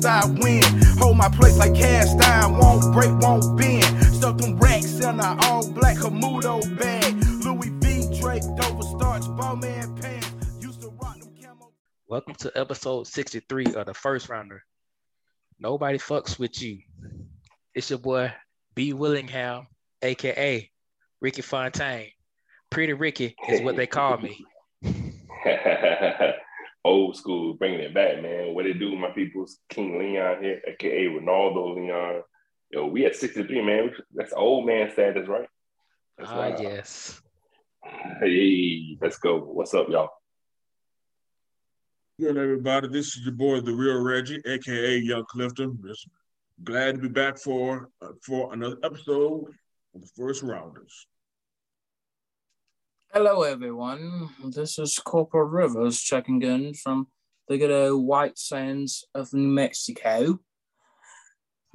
it's I win. Hold my place like cast iron, won't break, won't bend. Stuff them racks in a all black Camuto bag. Louis V draped over starch, bowman pants. Used to rock them camo. Welcome to episode 63 of the first rounder. Nobody fucks with you. It's your boy B. Willingham, aka Ricky Fontaine. Pretty Ricky is what they call me. Old school, bringing it back, man. What it do, my people's King Leon here, aka Ronaldo Leon. Yo, we at 63, man. That's old man status, right? That's Ah, wild. yes. Hey, let's go. What's up, y'all? Good everybody. This is your boy, the real Reggie, aka Young Clifton. Just glad to be back for uh, for another episode of the First Rounders. Hello, everyone. This is Corporal Rivers checking in from the good old White Sands of New Mexico.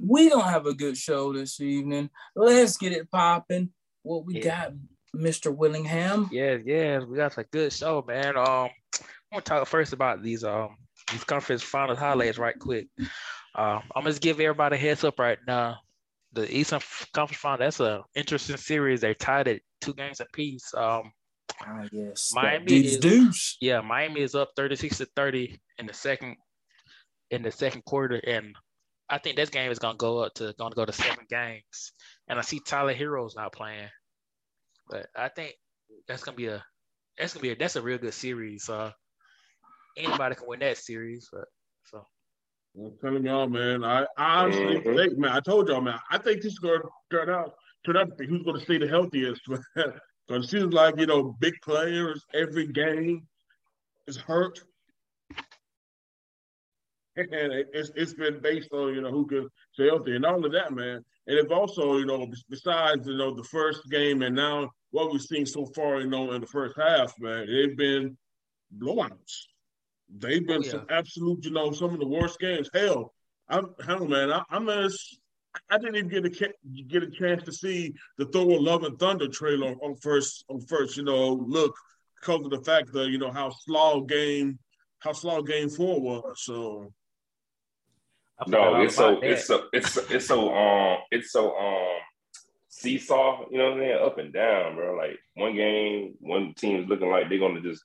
We don't have a good show this evening. Let's get it popping. What we Yeah. got, Mr. Willingham? Yes, yes. We got a good show, man. Um, I want to talk first about these um these conference finals highlights right quick. Um, I'm gonna give everybody a heads up right now. The Eastern Conference Final, that's an interesting series. They're tied at two games apiece. Um, Ah, yes. Miami Deuce is- Deuce. yeah, Miami is up 36 to 30 in the second in the second quarter, and I think this game is gonna go up to gonna go to seven games. And I see Tyler Herro's not playing, but I think that's gonna be a that's gonna be a that's a real good series. Uh, anybody can win that series, but so I'm telling y'all, man. I, I honestly Mhm. think, man. I told y'all, man. I think this is going to turn out turn out to be who's going to stay the healthiest. Because it seems like you know, big players every game is hurt, and it- it's it's been based on you know who can stay healthy, and all of that, man. And if also you know besides you know the first game and now what we've seen so far, you know, in the first half, man, they've been blowouts. They've been Oh, yeah. some absolute, you know, some of the worst games. Hell, I'm hell, man. I, I'm as I didn't even get a get a chance to see the Thor Love and Thunder trailer on, on first on first, you know, look because of the fact that you know how slow game how slow game four was. So No, it's so that. it's so it's so, it's so um it's so um seesaw, you know what I'm saying? Up and down, bro. Like one game, one team is looking like they're gonna just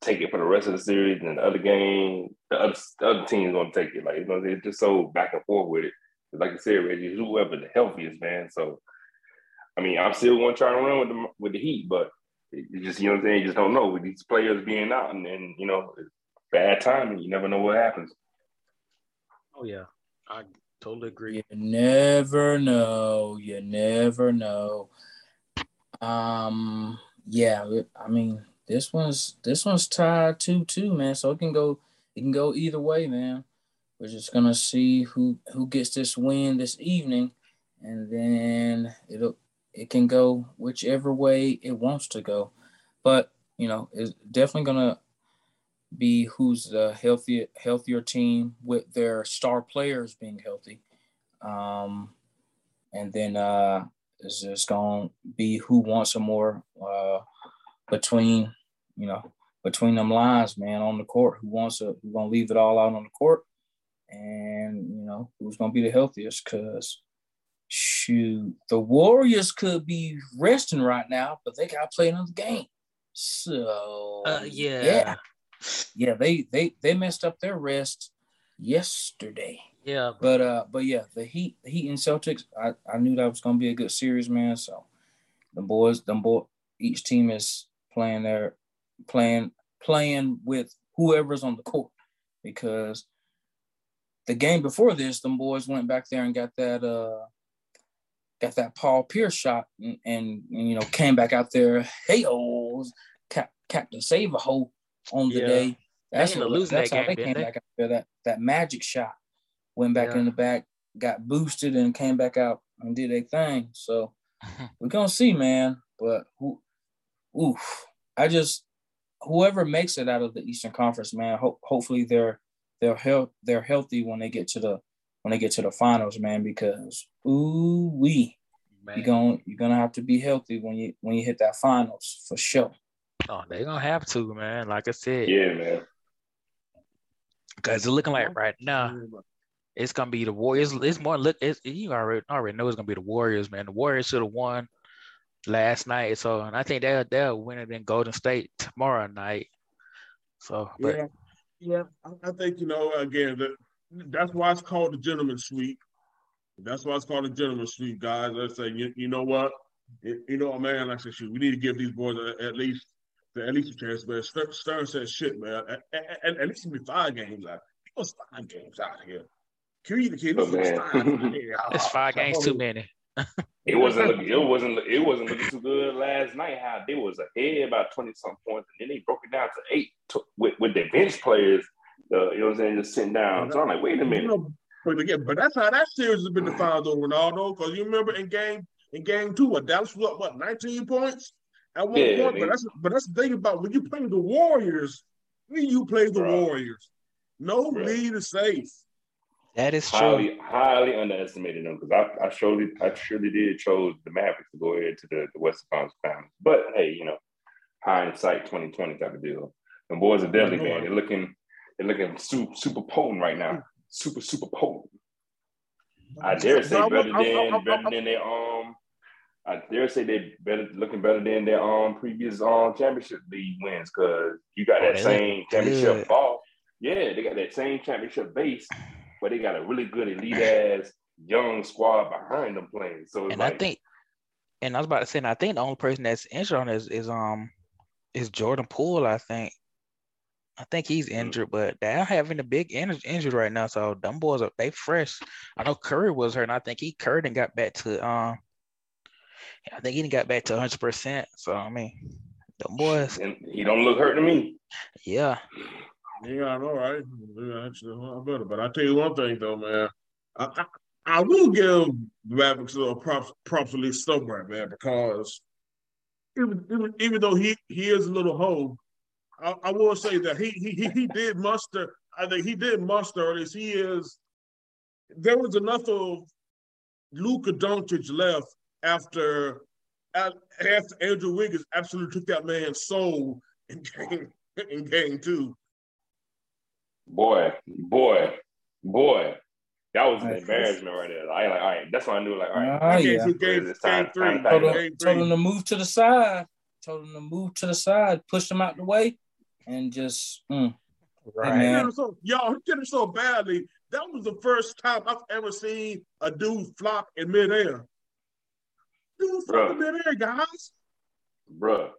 take it for the rest of the series, and the other game, the other, the other team's gonna take it. Like you know, it's just so back and forth with it. Like I said, Reggie, whoever the healthiest man. So, I mean, I'm still gonna try to run with the with the Heat, but it it just you know what I'm saying. You just don't know with these players being out, and then you know, bad timing. You never know what happens. oh yeah, I totally agree. You never know. You never know. Um, yeah, I mean, this one's this one's tied two two, man. So it can go it can go either way, man. We're just gonna see who who gets this win this evening, and then it'll it can go whichever way it wants to go. But you know, it's definitely gonna be who's the healthier healthier team with their star players being healthy. Um, and then uh, it's just to be who wants some more uh, between, you know, between them lines, man, on the court. Who wants to, who's going to leave it all out on the court? And, you know, who's to be the healthiest? Because, shoot, the Warriors could be resting right now, but they got to play another game. So, Uh, yeah, yeah, yeah, they, they, they messed up their rest yesterday. yeah. But uh, but yeah, the Heat, the Heat and Celtics. I, I knew that was gonna be a good series, man. So the boys, them boy, each team is playing their playing playing with whoever's on the court because the game before this, them boys went back there and got that uh got that Paul Pierce shot and, and, and, you know came back out there. Hey, oh, Cap, Captain Save a hole on the Yeah. day. That's what, losing that's that how game, they came they? back out there. That that magic shot went back Yeah. in the back, got boosted, and came back out and did a thing. So we're gonna see, man. But who, oof, I just whoever makes it out of the Eastern Conference, man. Ho- hopefully they're they're health they're healthy when they get to the when they get to the finals, man. Because ooh wee, Man. you gonna you're gonna have to be healthy when you when you hit that finals for sure. Oh, they gonna have to, man. Like I said, Yeah, man. Because it's looking like right now it's gonna be the Warriors. It's more look. It's you already already know it's gonna be the Warriors, man. The Warriors should have won last night, so and I think they'll they'll win it in Golden State tomorrow night. So, but yeah, yeah, I, I think you know again that that's why it's called the gentleman's sweep. That's why it's called a gentleman's sweep, guys. I say, you, you know what, it, you know, man. I said, shoot, we need to give these boys a, at least at least a chance, But Stern, Stern said shit, man. At, at, at least be five games out. It was five games out here. Can the kid? Oh, man. Five, it's five games too many. It wasn't looking. It wasn't. It wasn't looking too good last night. How they was ahead about twenty something points, and then they broke it down to eight to, with with their bench players. Uh, you know what I'm saying? Just sitting down. So I'm like, wait a minute. You know, but again, but that's how that series has been defined though, Ronaldo. Because you remember in game in game two, what Dallas was up, what 19 points at one Yeah, point. But that's but that's the thing about when you play the Warriors, when you play the Bro. Warriors, no Bro. lead is safe. That is true. highly, highly underestimated them because I, I surely, I surely did chose the Mavericks to go ahead to the, the Western Conference Finals. But hey, you know, hindsight twenty twenty type of deal. The boys are deadly, man. They're looking, they're looking super, super potent right now. Super, super potent. I dare say But better I- I- than I- better I- than their um. I dare say they better looking better than their um previous um championship league wins because you got Oh, that they same championship good. ball. Yeah, they got that same championship base, but they got a really good elite ass young squad behind them playing. So it's and like, I think, and I was about to say, and I think the only person that's injured on this is um is Jordan Poole. I think. I think he's Hmm. injured, but they're having a big in- injury right now. So them boys are they fresh. I know Curry was hurt, and I think he Curry and got back to um. I think he got back to 100. percent So I mean, them boys, and he don't look hurt to me. yeah. Yeah, I know, right? Lot better. But I tell you one thing, though, man. I, I, I will give Mavericks a props, props at least somewhere, man, because even, even, even though he, he is a little hoe, I, I will say that he, he he did muster. I think he did muster, at he is. There was enough of Luka Doncic left after after Andrew Wiggins absolutely took that man's soul in game in game two. Boy, boy, boy. That was an embarrassment right there. I like, all right, that's when I knew, like, all right, Ah, game, yeah. two, game, It's time- game three. time to Told back him, Game told him to move to the side. Told him to move to the side, push him out the way, and just mm. Right. Hey, man. so, y'all, he did it so badly. That was the first time I've ever seen a dude flop in midair. Dude flop in midair, guys. bruh.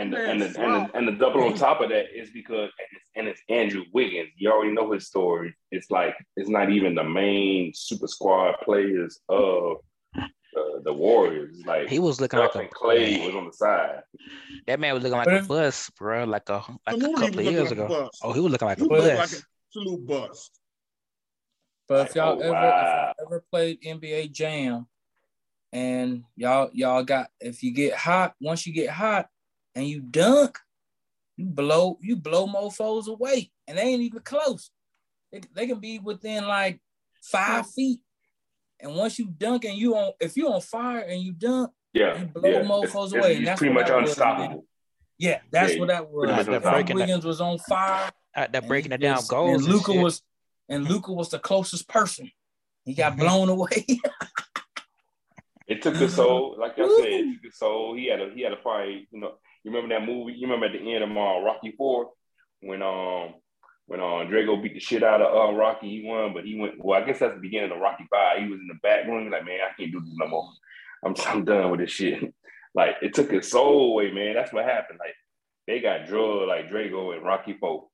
And the, and, the, and, the, and the double on top of that is because and it's, and it's Andrew Wiggins. You already know his story. It's like it's not even the main super squad players of uh, the Warriors. Like He was looking like a and Clay was on the side. That man was looking like But a if- bus, bro. Like a like a couple of years like ago. a. Oh, he was looking like He a looked bus. like an absolute bust. But if y'all Oh, ever wow. if you ever played NBA Jam, and y'all y'all got if you get hot, once you get hot and you dunk, you blow you blow mofos away, and they ain't even close. They, they can be within like five feet, and once you dunk and you on if you on fire and you dunk, Yeah, You blow yeah. mofos It's- away, it's- and that's pretty much that was, unstoppable. yeah, that's Yeah, what that was. pretty much They're Andrew breaking it. Was on fire. Uh, Out there and breaking he it down just- goals. And and Luka shit. was and Luka was the closest person. He got mm-hmm. blown away. It took the soul, like I said, it took the soul. He had a he had a fight. You know, you remember that movie? You remember at the end of uh, Rocky Four when um when um Drago beat the shit out of uh, Rocky. He won, but he went. Well, I guess that's the beginning of Rocky Five. He was in the back room. Like, man, I can't do this no more. I'm I'm done with this shit. Like it took his soul away, man. That's what happened. Like they got drugged like Drago and Rocky Four.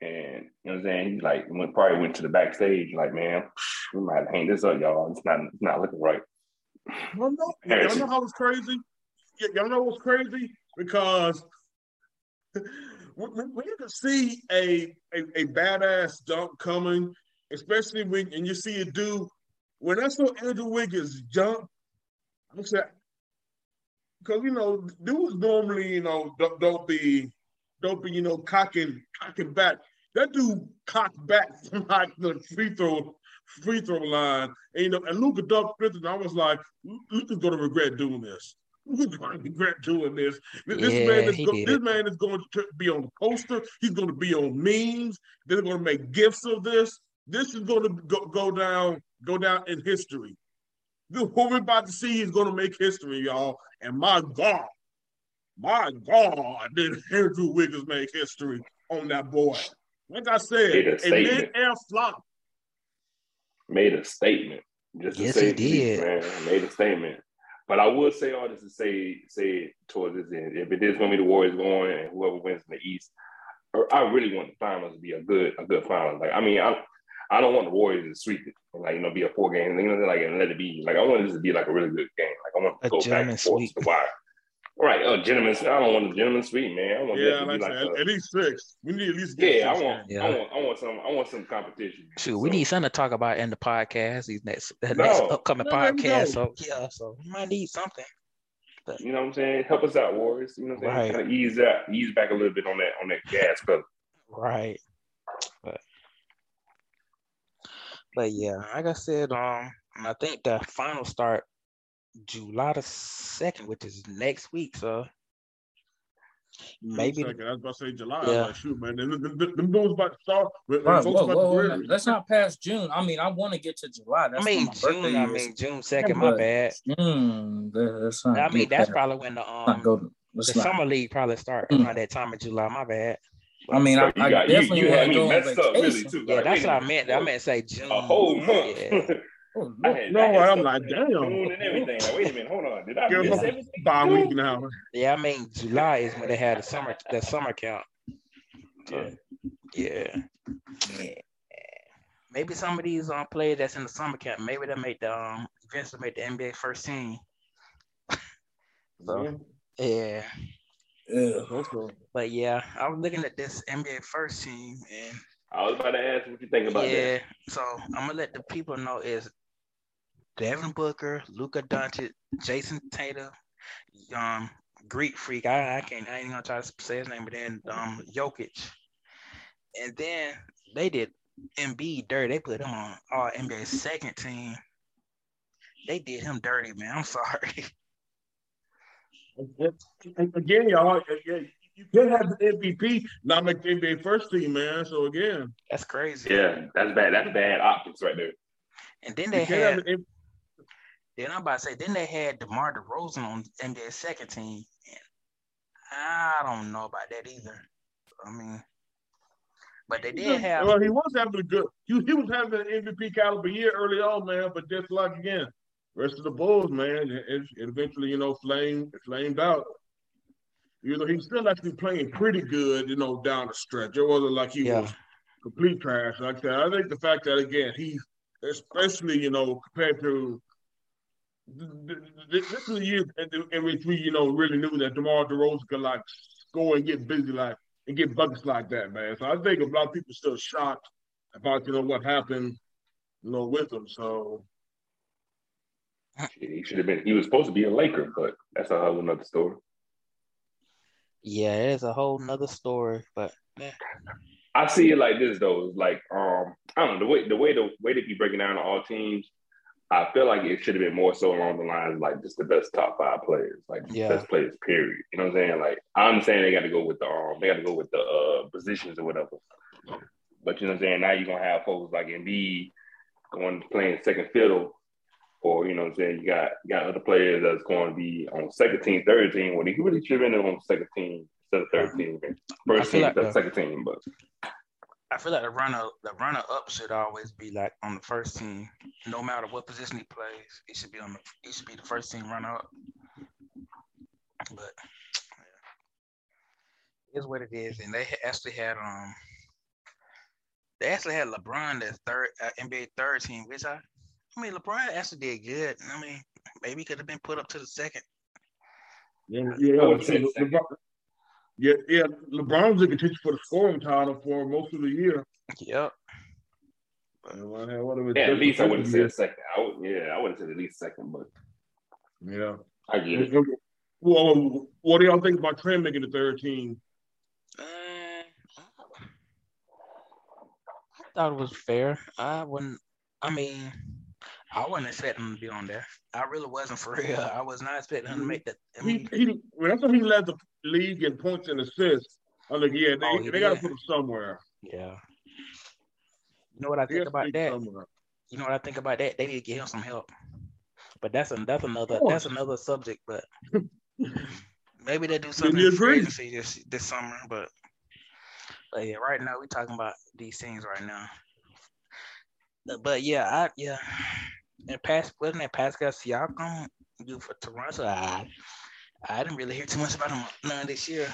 And you know what I'm saying? He like went probably went to the backstage, like, man, we might hang this up, y'all. It's not it's not looking right. Y'all know, y'all know how it's crazy? Y'all know what's crazy? Because when, you can see a, a, a badass dunk coming, especially when and you see a dude, when I saw Andrew Wiggins jump, I said, because you know, dudes normally, you know, don't, don't be don't be, you know, cocking cocking back. That dude cocked back from like the free throw free throw line. And you know, and Luka dunked fifth, and I was like, Luka's gonna regret doing this. Who's going to regret doing this? This Yeah, man is go- this man is going to be on the poster. He's going to be on memes. They're going to make gifts of this. This is going to go, go down go down in history. This, what we're about to see is going to make history, y'all. And my God, my God, did Andrew Wiggins make history on that boy? Like I said, Made a a mid-air flop. made a statement. Just to Yes, say he the least, did. man. Made a statement. But I will say all this to say say towards this end. If it is going to be the Warriors going and whoever wins in the East, I really want the finals to be a good a good finals. Like I mean, I I don't want the Warriors to sweep it. Like you know, be a four game. You know, like and let it be. Like I want this to be like a really good game. Like I want to A go back and forth to the wire. Right, Oh, gentlemen. I don't want a gentleman sweep, man. I want Yeah, to like be like said, a, at least six. We need at least get yeah. I want, Yeah. I want, I want some, I want some competition. Shoot, we need something to talk about in the podcast. These next, the No. next upcoming No, there we podcast. So yeah, so we might need something. You know what I'm saying? Help us out, Warriors. You know what I'm saying? Right. Kind of ease that, ease back a little bit on that on that gas pedal. Right. But but yeah, like I said, um, I think the final start July the second, which is next week. So maybe Second. I was about to say July. Yeah. Like, shoot, man. Them, them, them, them dudes about to start. When, when Right, whoa, about whoa, to whoa, let's not pass June. I mean, I want to get to July. I mean when my birthday June. I mean June second. My bad. June, that's not. I mean that's past- probably when the not um go. the not. summer league probably start Mm. around that time in July. My bad. I mean, I, You I got- you- definitely you want had to me messed up, really, too. Yeah, Like, that's what I meant. I meant to say June. A whole month. Yeah. Oh, I had- No, I had I'm like, damn. And everything. Like, wait a minute, hold on. Did I Give miss them a everything? bye week now. Yeah, I mean July is when they had the summer the summer count. So, yeah. Yeah. Maybe some of these um players that's in the summer camp, maybe they make the um eventually make the NBA first team. So yeah. yeah. Also, But yeah, I was looking at this NBA first team and I was about to ask what you think about yeah, that. so I'm gonna let the people know is Devin Booker, Luka Doncic, Jayson Tatum, um, Greek Freak. I, I can't. I ain't gonna try to say his name, but then um, Jokic, and then they did Embiid dirty. They put him on All NBA second team. They did him dirty, man. I'm sorry. again, y'all, you can't have the MVP not make the NBA first team, man. So again, That's crazy. Yeah, that's bad. That's bad optics right there. And then you they can't had. Have Then I'm about to say. Then they had DeMar DeRozan on NBA second team. And I don't know about that either. I mean, but they did have. Well, he was having a good. He, he was having an MVP caliber year early on, man. But just like again, rest of the Bulls, man, it, it eventually, you know, flamed flamed out. You know, he's still actually playing pretty good, you know, down the stretch. It wasn't like he Yeah. was complete trash. Like that. I think the fact that again, he, especially, you know, compared to this is the year in- in which we, you know, really knew that DeMar DeRozan could like score and get busy like and get buckets like that, man. So I think a lot of people still shocked about, you know, what happened, you know, with him. So He should have been. He was supposed to be a Laker, but that's a whole another story. Yeah, it's a whole nother story. But yeah, I see it like this though. It's like um, I don't know the way the way the way they keep breaking down all teams. I feel like it should have been more so along the lines of, like just the best top five players, like the Yeah. best players. Period. You know what I'm saying? Like I'm saying they got to go with the um, they got to go with the uh positions or whatever. But you know what I'm saying? Now you're gonna have folks like Embiid going playing second fiddle, or you know what I'm saying? You got you got other players that's going to be on second team, third team. When he really should have been on second team instead of third team, first team, like second team. But I feel like the runner, the runner up should always be like on the first team, no matter what position he plays. He should be on the. He should be the first team runner up. But yeah. it's what it is, and they actually had um. They actually had LeBron as third uh, NBA third team, which I, I mean, LeBron actually did good. I mean, maybe he could have been put up to the second. yeah, yeah, I would say LeBron, yeah, yeah. LeBron's in contention for the scoring title for most of the year. Yep. You know, I had one of his yeah, at least I wouldn't say said second. I would, yeah, I would have said at least second, but years. I get it. Yeah. Well, what do y'all think about Trent making the third team? Uh, I thought it was fair. I wouldn't. I mean, I wasn't expecting him to be on there. I really wasn't for real. I was not expecting him to make that. I He, mean, he, well, that's when he led the league in points and assists. Oh, I'm like, yeah, they, Oh, he they got to put him somewhere. yeah. You know what I think about that? somewhere. You know what I think about that? They need to get him some help. But that's a, that's another that's another subject. But maybe they do something you in free agree. agency this this summer. But but yeah, right now we're talking about these things right now. But yeah, I yeah. And pass wasn't that Pascal Siakam do for Toronto? I I didn't really hear too much about him none this year.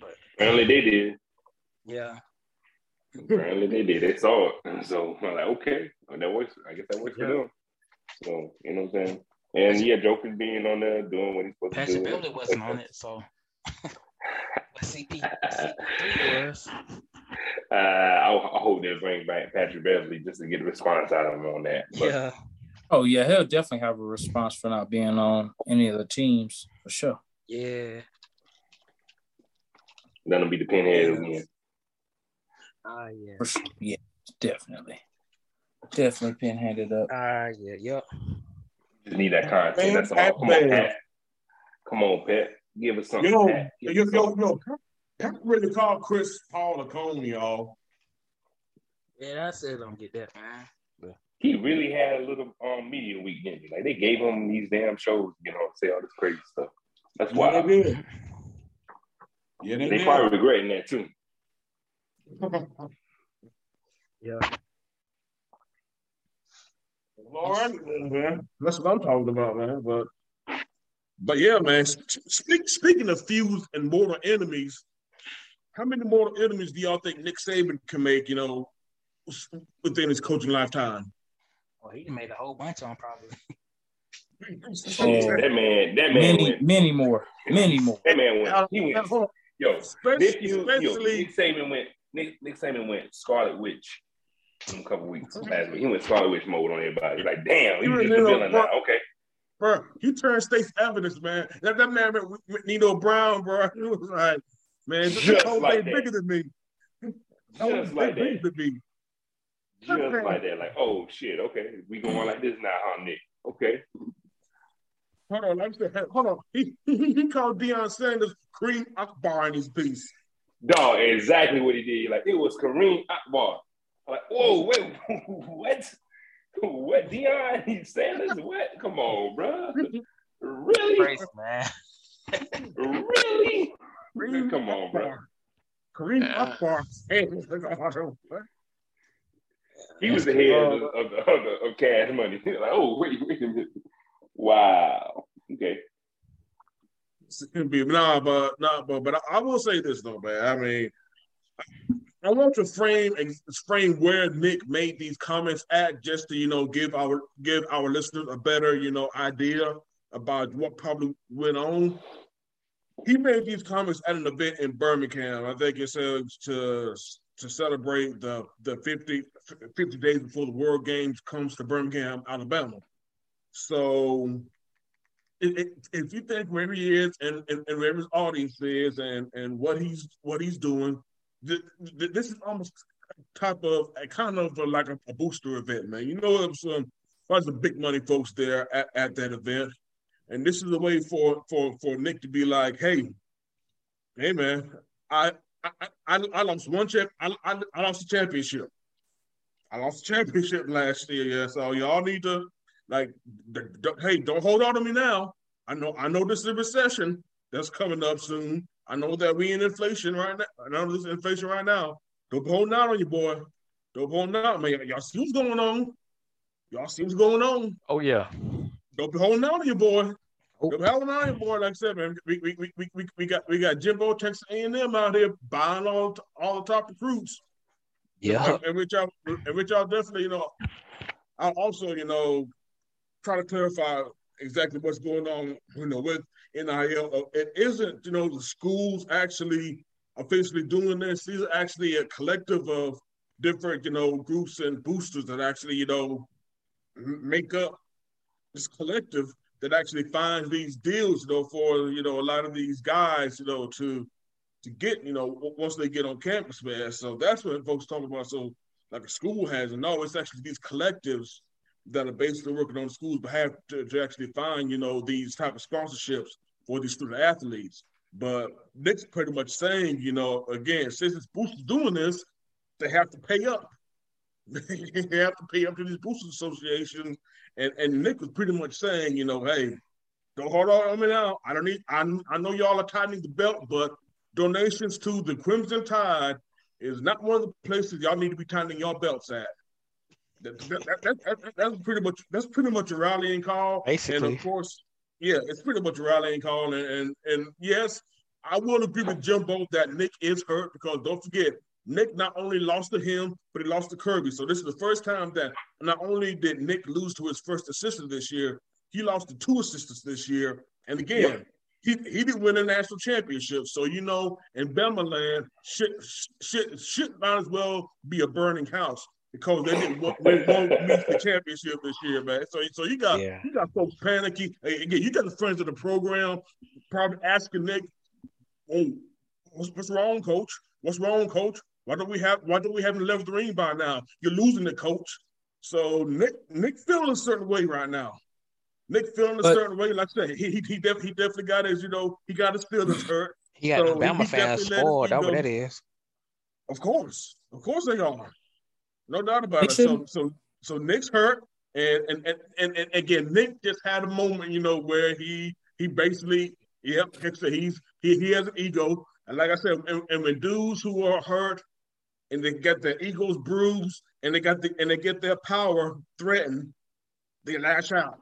But Apparently they did. yeah, Apparently they did. They saw it. And so I'm like, okay, that works. I guess that works Yeah. for them. So, you know what I'm saying? And yeah, Joker's being on there doing what he's supposed Patrick to do. Beverley wasn't on it, so CP CP3 was. Uh, I, I hope they bring back Patrick Beverley just to get a response out of him on that. But Yeah. Oh yeah, he'll definitely have a response for not being on any of the teams for sure. Yeah. Then it'll be the pinhead again. Ah, yeah. For sure. Yeah, definitely. Definitely pinheaded up. Ah, yeah. Yep. Just need that content. Man, That's all. Come on, Bev. Pat. Come on, Pat. Give us something. Yo, Pat. yo, Give us yo, yo, Pat really called Chris Paul a cone, y'all. Yeah, I still don't get that, man. He really had a little um media week, didn't he? Like they gave him these damn shows, you know, say all this crazy stuff. That's why Yeah, they did. Yeah, they, they did. probably regretting that too. Yeah. All right, man. That's what I'm talking about, man. But, but yeah, man. Speak, speaking of feuds and mortal enemies, how many mortal enemies do y'all think Nick Saban can make? You know, within his coaching lifetime. Well, he made a whole bunch on probably. Oh. That man, that man Many, went. many more. Many more. That man went. He went. Yo, Especially, Nick, you, yo, Nick Saban went. Nick, Nick Saban went Scarlet Witch in a couple weeks last week. He went Scarlet Witch mode on everybody. He's like, damn, he was just a know, villain now. Okay, bro, he turned state's evidence, man. That, that man with, with Nino Brown, bro. He was like, man, this Just whole like that. bigger than me. Whole Just thing like bigger that. than me. just like that. Like, oh shit. Okay, we going like this now, huh, Nick? Okay. Hold on, let me say, hold on. He, he, he called Deion Sanders Kareem Akbar in his piece. Dog, exactly what he did. Like it was Kareem Akbar. Like, whoa, wait, what? What? Deion Sanders? What? Come on, bro. Really? Crazy, man. Really? Kareem Come on, bro. Kareem Yeah. Akbar. Hey, He was the head of, the, of, the, of, the, of cash money. Like, oh, wait, wait a minute. Wow. Okay. It's gonna be nah, but nah, but but I, I will say this though, man. I mean, I want to frame frame where Nick made these comments at, just to you know give our give our listeners a better you know idea about what probably went on. He made these comments at an event in Birmingham. I think it says to to celebrate the the 50, 50 days before the World Games comes to Birmingham, Alabama. So it, it, if you think where he is and, and, and where his audience is and, and what he's what he's doing, th- th- this is almost type of a kind of a, like a, a booster event, man. You know, some there's some big money folks there at, at that event, and this is a way for for for Nick to be like, hey, hey, man, I I I, I lost one champ, I, I I lost the championship. I lost the championship last year, yeah. So y'all need to like, hey, don't hold on to me now. I know, I know this is a recession that's coming up soon. I know that we in inflation right now. I know this is inflation right now. Don't be holding out on you, boy. Don't be holding out, man. Y'all see what's going on. Y'all see what's going on. Oh yeah. Don't be holding on to your boy. Oh. Don't be holding on to your boy. Like I said, man, we we, we, we, we, we got we got Jimbo, Texas A&M out here buying all all the top recruits. Yeah. And which y'all, and which y'all definitely, you know, I'll also, you know, try to clarify exactly what's going on, you know, with NIL. Uh, It isn't, you know, the schools actually officially doing this. These are actually a collective of different, you know, groups and boosters that actually, you know, make up this collective that actually finds these deals, you know, for, you know, a lot of these guys, you know, to to get, you know, once they get on campus, man. So that's what folks talk about. So like a school has, and no, it's actually these collectives that are basically working on the school's behalf to, to actually find, you know, these type of sponsorships for these student athletes. But Nick's pretty much saying, you know, again, since this boosters doing this, they have to pay up. they have to pay up to these boosters associations. And and Nick was pretty much saying, you know, hey, don't hold on me now. I don't need. I I know y'all are tightening the belt, but donations to the Crimson Tide is not one of the places y'all need to be tightening your belts at. That, that, that, that's pretty much that's pretty much a rallying call. Basically, and of course, yeah, it's pretty much a rallying call. And and, and yes, I will agree with Jimbo that Nick is hurt because don't forget, Nick not only lost to him, but he lost to Kirby. So this is the first time that not only did Nick lose to his first assistant this year, he lost to two assistants this year. And again, yep. he, he didn't win a national championship. So you know, in Bama land, shit, shit, shit might as well be a burning house because they didn't won't, meet the championship this year, man. So so you got yeah. you got folks panicky. Again, you got the friends of the program probably asking Nick, "Oh, what's, what's wrong, coach? What's wrong, coach? Why don't we have why don't we have left the ring by now? You're losing the coach." So Nick Nick feeling a certain way right now. Nick feeling a but, certain way. Like I said, he he, he, def, he definitely got his you know he got his feelings hurt. He got so Bama fans spoiled. That's what that is. Of course, of course they are. No doubt about it. So so so Nick's hurt, and and, and and and again, Nick just had a moment, you know, where he he basically, yep, he's he he has an ego, and like I said, and, and when dudes who are hurt and they get their egos bruised and they got the and they get their power threatened, they lash out.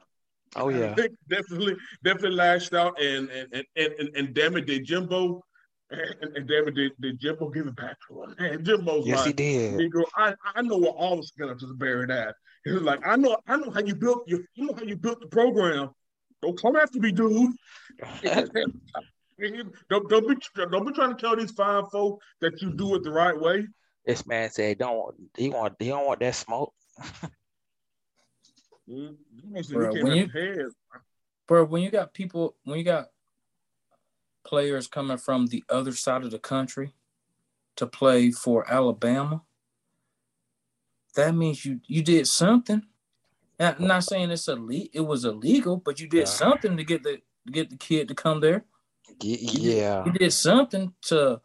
Oh yeah, definitely, definitely lashed out, and and and and, and damn it, did Jimbo and, and David did, did Jimbo give it back to him? And Jimbo's yes, like, he did. Negro, I, I know what all the skeletons buried at. He was like, I know I know how you built you, you know how you built the program. Don't come after me, dude. don't, don't be don't be trying to tell these fine folk that you do it the right way. This man said, "Don't he want he don't want that smoke." mm, bro, when you, bro, when you got people, when you got players coming from the other side of the country to play for Alabama, that means you you did something. I'm not saying it's illegal. It was illegal, but you did something to get the get the kid to come there. Yeah, he did something to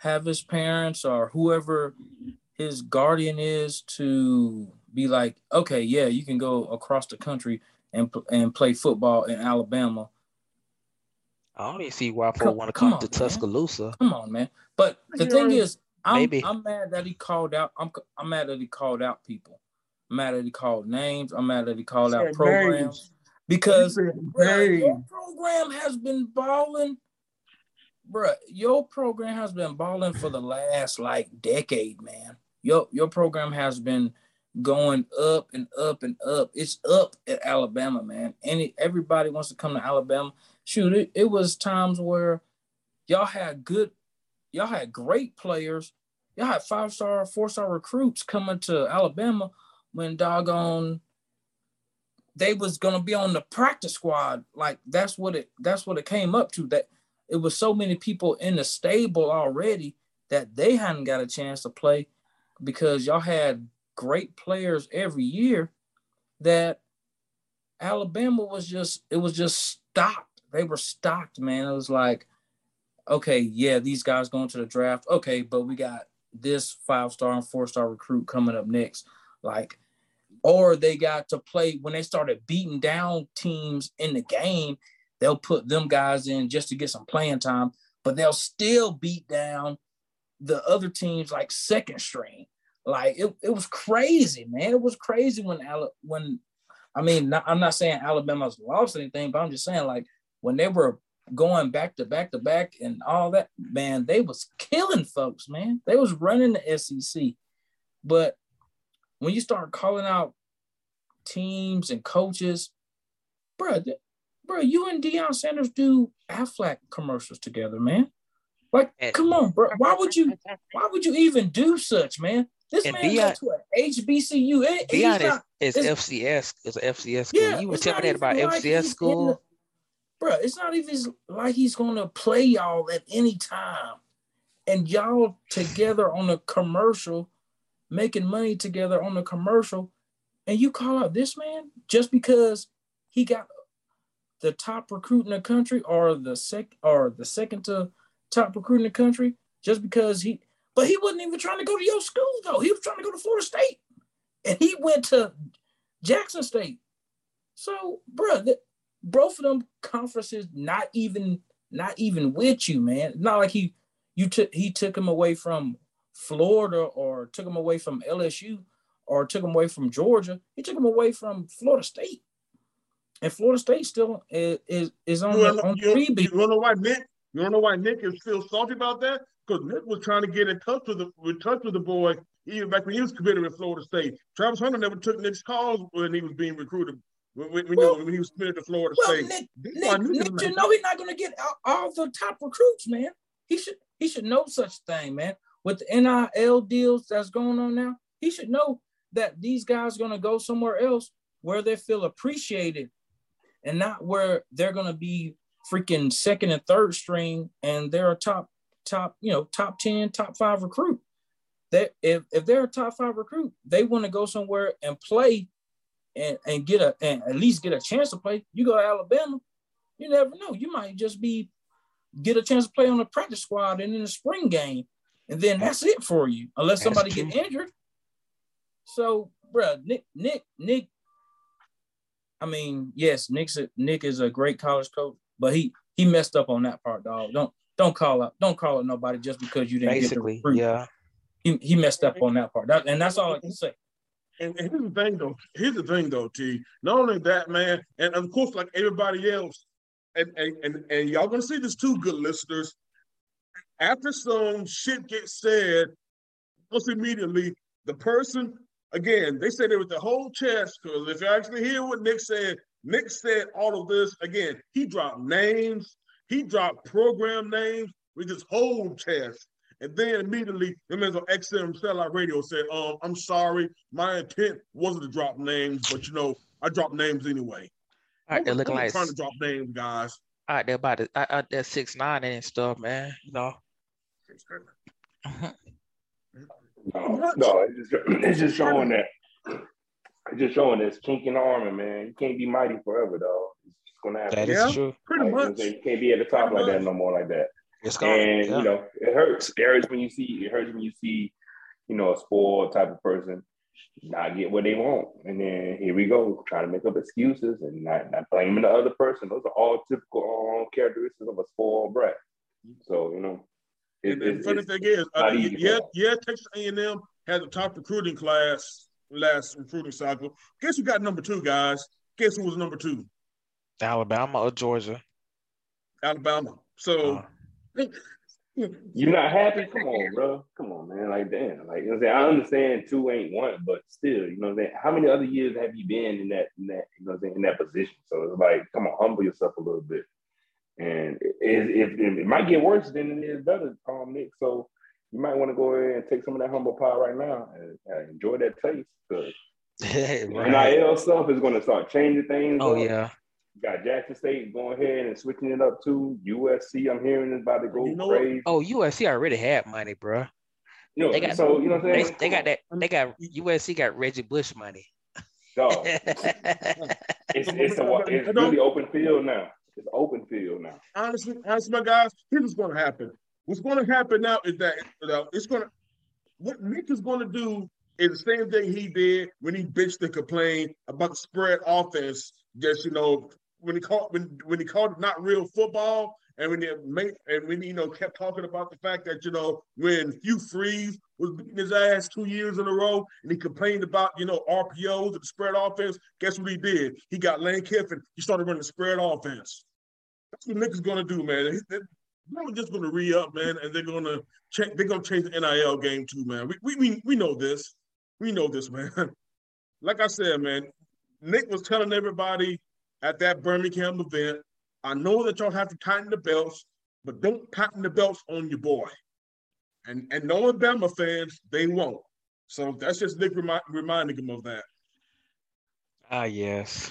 have his parents or whoever his guardian is to be like, okay, yeah, you can go across the country and and play football in Alabama I don't even see why people want to come, come on, to Tuscaloosa. Man. Come on, man. But the you thing is, I'm, Maybe. I'm mad that he called out. I'm I'm mad that he called out people. I'm mad that he called names. I'm mad that he called out programs names. because bro, your program has been balling. Bro, your program has been balling for the last like decade, man. Your your program has been going up and up and up. It's up at Alabama, man. And everybody wants to come to Alabama shoot, it, it was times where y'all had good, y'all had great players. Y'all had five star, four star recruits coming to Alabama when doggone they was gonna be on the practice squad. Like that's what it that's what it came up to. That it was so many people in the stable already that they hadn't got a chance to play because y'all had great players every year that Alabama was just it was just stopped they were stocked, man. It was like, okay, yeah, these guys going to the draft. Okay, but we got this five star and four star recruit coming up next. Like, or they got to play when they started beating down teams in the game, they'll put them guys in just to get some playing time, but they'll still beat down the other teams like second string. Like it, it was crazy, man. It was crazy when when I mean, not, I'm not saying Alabama's lost anything, but I'm just saying like when they were going back to back to back and all that, man, they was killing folks, man. They was running the SEC. But when you start calling out teams and coaches, bro, bro, you and Deion Sanders do Aflac commercials together, man. Like, come on, bro. Why would you? Why would you even do such, man? This man Deion, went to an HBCU. It, Deion not, is, is FCS. Is an FCS school. Yeah, you were telling me about like FCS school bro, it's not even like he's gonna play y'all at any time. And y'all together on a commercial, making money together on a commercial, and you call out this man just because he got the top recruit in the country or the sec or the second to top recruit in the country just because he but he wasn't even trying to go to your school though. He was trying to go to Florida State. And he went to Jackson State. So, bro, the, both of them conferences not even not even with you, man. Not like he you took he took him away from Florida or took him away from LSU or took him away from Georgia. He took him away from Florida State. And Florida State still is is, is on, You the, wanna, on you, the you wanna know why Nick? You wanna know why Nick is still salty about that? Because Nick was trying to get in touch with the in touch with the boy even back when he was committed at Florida State. Travis Hunter never took Nick's calls when he was being recruited. When, when, Well- when he was committed to Florida Well, State. Nick, Nick, Nick is Nick mad. should know he's not going to get all, all the top recruits, man. He should he should know such thing, man. With the NIL deals that's going on now, he should know that these guys are going to go somewhere else where they feel appreciated, and not where they're going to be freaking second and third string, and they're a top top you know top ten, top five recruit. That if if they're a top five recruit, they want to go somewhere and play and, and get a and at least get a chance to play. You go to Alabama, you never know. You might just be get a chance to play on the practice squad and in the spring game, and then that's it for you, unless somebody get injured. So, bruh, Nick, Nick, Nick. I mean, yes, Nick's a, Nick is a great college coach, but he he messed up on that part, dog. Don't don't call out don't call out nobody just because you didn't Basically, get the recruit. yeah. He, he messed up on that part, that, and that's all I can say. And, and here's the thing, though. Here's the thing, though, T. Not only that, man, and of course, like everybody else, and and and, and y'all gonna see this too, good listeners. After some shit gets said, almost immediately, the person again, they said it with the whole chest. Because if you actually hear what Nick said, Nick said all of this again. He dropped names, he dropped program names with his whole chest. And then immediately, him as on XM Satellite Radio said, um, I'm sorry, my intent wasn't to drop names, but you know, I dropped names anyway. Out there I looking like trying to drop names, guys. out there about it, out, out there six nine and stuff, man. You know. No, no, it's just it's just showing that it's just showing this kink in armor, man. You can't be mighty forever, though. It's just gonna happen. That is Yeah. true. Pretty Like, much. You can't be at the top Pretty like that no more like that. It's gone. And yeah. you know, it hurts. It hurts when you see it hurts when you see, you know, a spoiled type of person not get what they want. And then here we go, trying to make up excuses and not, not blaming the other person. Those are all typical um, characteristics of a spoiled brat. So, you know, it- And, and funny thing is, uh, not yeah, yeah, Texas A&M had the top recruiting class last recruiting cycle. Guess who got number two, guys? Guess who was number two? Alabama or Georgia. Alabama. So Uh, You're not happy? Come on, bro. Come on, man. Like, damn. Like, you know what I'm saying? I understand two ain't one, but still, you know what I'm saying? How many other years have you been in that, in that, you know what I'm saying, in that position? So it's like, come on, humble yourself a little bit. And it, it, it, it might get worse than it is better, um, Nick. So you might want to go ahead and take some of that humble pie right now and, and enjoy that taste. Because right. NIL stuff is going to start changing things. Oh up. yeah. You got Jackson State going ahead and switching it up to USC, I'm hearing is about to go You know what? crazy. Oh, USC already had money, bro. You know, They got- so you know what I'm They, saying? they got that. They got USC got Reggie Bush money. Dog. It's it's a it's really open field now. It's open field now. honestly, honestly, my guys, here's what's going to happen. What's going to happen now is that you know, it's going to what Nick is going to do is the same thing he did when he bitched and complained about the spread offense. Just you know, when he called when when he called it not real football, and when he made and when he, you know kept talking about the fact that you know when Hugh Freeze was beating his ass two years in a row, and he complained about you know RPOs and the spread offense. Guess what he did? He got Lane Kiffin. He started running spread offense. That's what Nick is gonna do, man. He- they- They're just gonna re up, man, and they're gonna change. They're gonna change the NIL game too, man. We, we we know this. We know this, man. Like I said, man, Nick was telling everybody at that Birmingham event. I know that y'all have to tighten the belts, but don't tighten the belts on your boy. And and knowing Bama fans, they won't. So that's just Nick remi- reminding him of that. Ah, yes.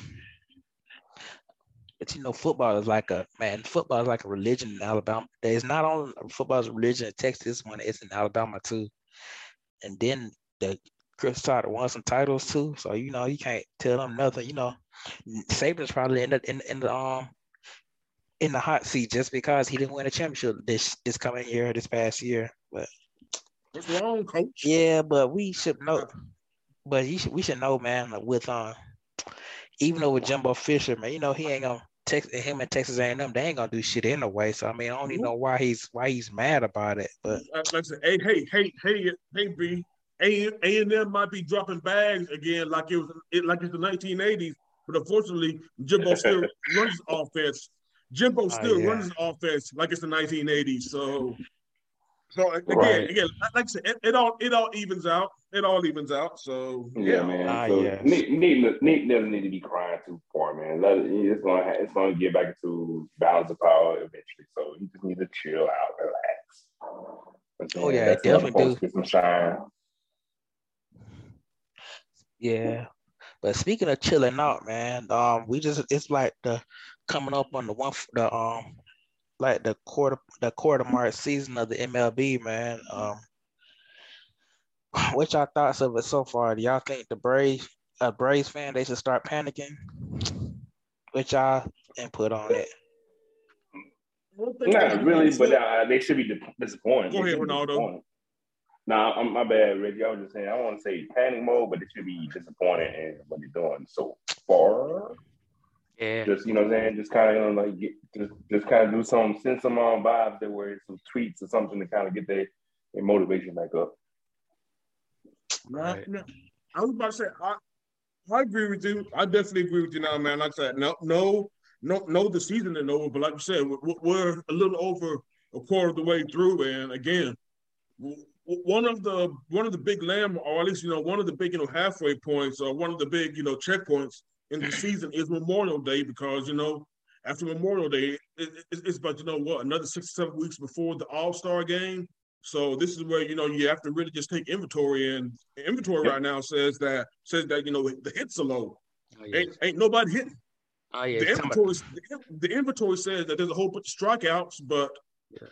But you know, football is like a man. Football is like a religion in Alabama. There's not only football is a religion in Texas. One, it's in Alabama too. And then the Crimson Tide won some titles too, so you know you can't tell them nothing. You know, Saban's probably in the in, in the um in the hot seat just because he didn't win a championship this this coming year, this past year. But what's wrong, coach? Yeah, but we should know. But you should, we should know, man. With um, even though with Jimbo Fisher, man, you know he ain't gonna Texas, him and Texas A&M, they ain't gonna do shit anyway. So I mean, I don't even mm-hmm. know why he's why he's mad about it. But like I said, hey, hey, hey, hey, hey, B, A and M might be dropping bags again, like it was, it, like it's the 1980s. But unfortunately, Jimbo still runs offense. Jimbo oh, still yeah. runs offense like it's the 1980s. So so again, right. again, like I said, it, it, all it all evens out. It all evens out. So yeah, yeah man. Ah, so yes. Nick, Nick, Nick doesn't need to be crying too far, man. Let it, it's gonna it's gonna get back into balance of power eventually. So you just need to chill out, relax. Oh yeah, definitely do. Get some shine. Yeah, but speaking of chilling out, man, um, we just it's like the coming up on the one the um like the quarter the quarter mark season of the MLB, man. Um, what y'all thoughts of it so far? Do y'all think the Braves, a Braves fan, they should start panicking? What y'all input on it? Not really, but uh, they should be disappointed. Go ahead, Ronaldo. Nah, I'm, my bad, Reggie. I was just saying I don't want to say panic mode, but they should be disappointed in what they're doing so far. Yeah. Just you know what I'm saying? Just kind of you know, like get, just just kind of do some send some um, vibes that were some tweets or something to kind of get their, their motivation back up. Right. No, I was about to say I I agree with you. I definitely agree with you now, man. Like I said, no, no, no, no, the season is over, but like you said, we're, we're a little over a quarter of the way through, and again, one of the one of the big land, or at least you know, one of the big you know halfway points, or one of the big you know checkpoints in the season is Memorial Day because you know after Memorial Day it, it, it's about you know what another six or seven weeks before the All Star game. So this is where you know you have to really just take inventory, and inventory yep. right now says that says that you know the hits are low. Oh, yes. ain't, ain't nobody hitting. Oh, yeah. the, inventory, the, the, inventory says that there's a whole bunch of strikeouts, but yeah.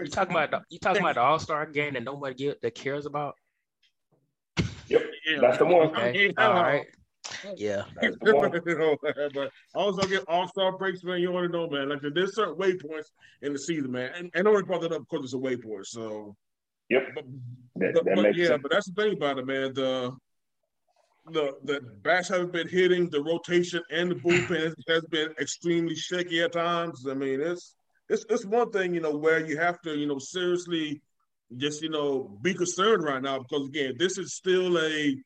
you talking about the, you talking about the All Star game that nobody get, that cares about. Yep, yeah. that's the one. Okay. All right. Yeah. but also get all star breaks, man. You want to know, man. Like there's certain waypoints in the season, man. And, and I only brought that up because it's a waypoint. So Yep. But, that, but, that but yeah, sense. but that's the thing about it, man. The the the bats haven't been hitting, the rotation and the bullpen has been extremely shaky at times. I mean, it's it's it's one thing, you know, where you have to, you know, seriously just, you know, be concerned right now because again, this is still a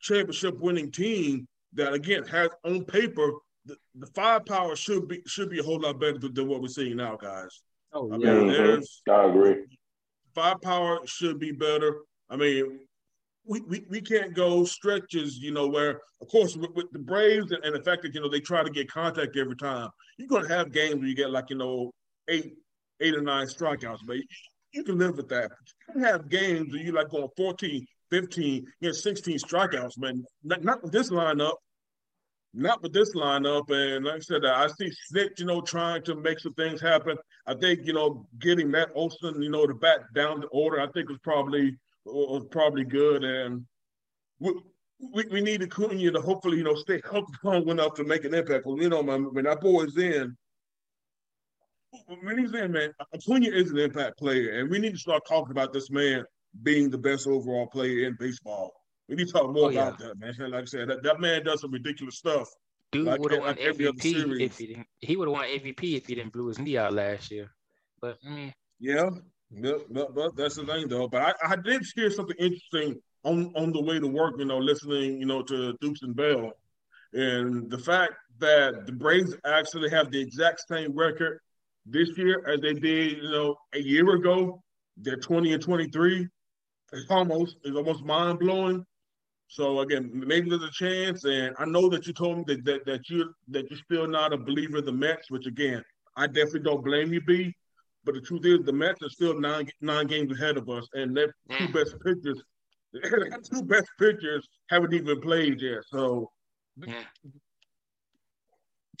championship winning team that again has on paper the, the firepower should be should be a whole lot better than, than what we're seeing now, guys. Oh, I yeah. mean, there's I agree. Firepower should be better. I mean, we, we, we can't go stretches, you know, where of course with, with the Braves and, and, the fact that you know they try to get contact every time, you're gonna have games where you get like, you know, eight eight or nine strikeouts, but you, you can live with that. You can have games where you like going 14, 15, you know, 16 strikeouts, man. Not, not with this lineup. Not with this lineup. And like I said, I see Snick, you know, trying to make some things happen. I think, you know, getting Matt Olson, you know, to back down the order, I think was probably was probably good. And we, we, we need Acuna to hopefully, you know, stay healthy long enough to make an impact. Well, you know, man, when that boy's in, when he's in, man, Acuna is an impact player, and we need to start talking about this man being the best overall player in baseball. We need to talk more oh, yeah. about that, man. Like I said, that, that man does some ridiculous stuff. Dude like, would have won like MVP if he didn't. He would have won MVP if he didn't blew his knee out last year. But mm. yeah, but, but, but, that's the thing though. But I, I did hear something interesting on on the way to work. You know, listening, you know, to Dukes and Bell, and the fact that the Braves actually have the exact same record this year as they did, you know, a year ago. They're twenty and twenty three it's almost it's almost mind blowing. So again, maybe there's a chance, and I know that you told me that that, that you that you're still not a believer in the Mets, which again, I definitely don't blame you, B. But the truth is, the Mets are still nine nine games ahead of us, and their two mm. best pitchers, their two best pitchers haven't even played yet. So.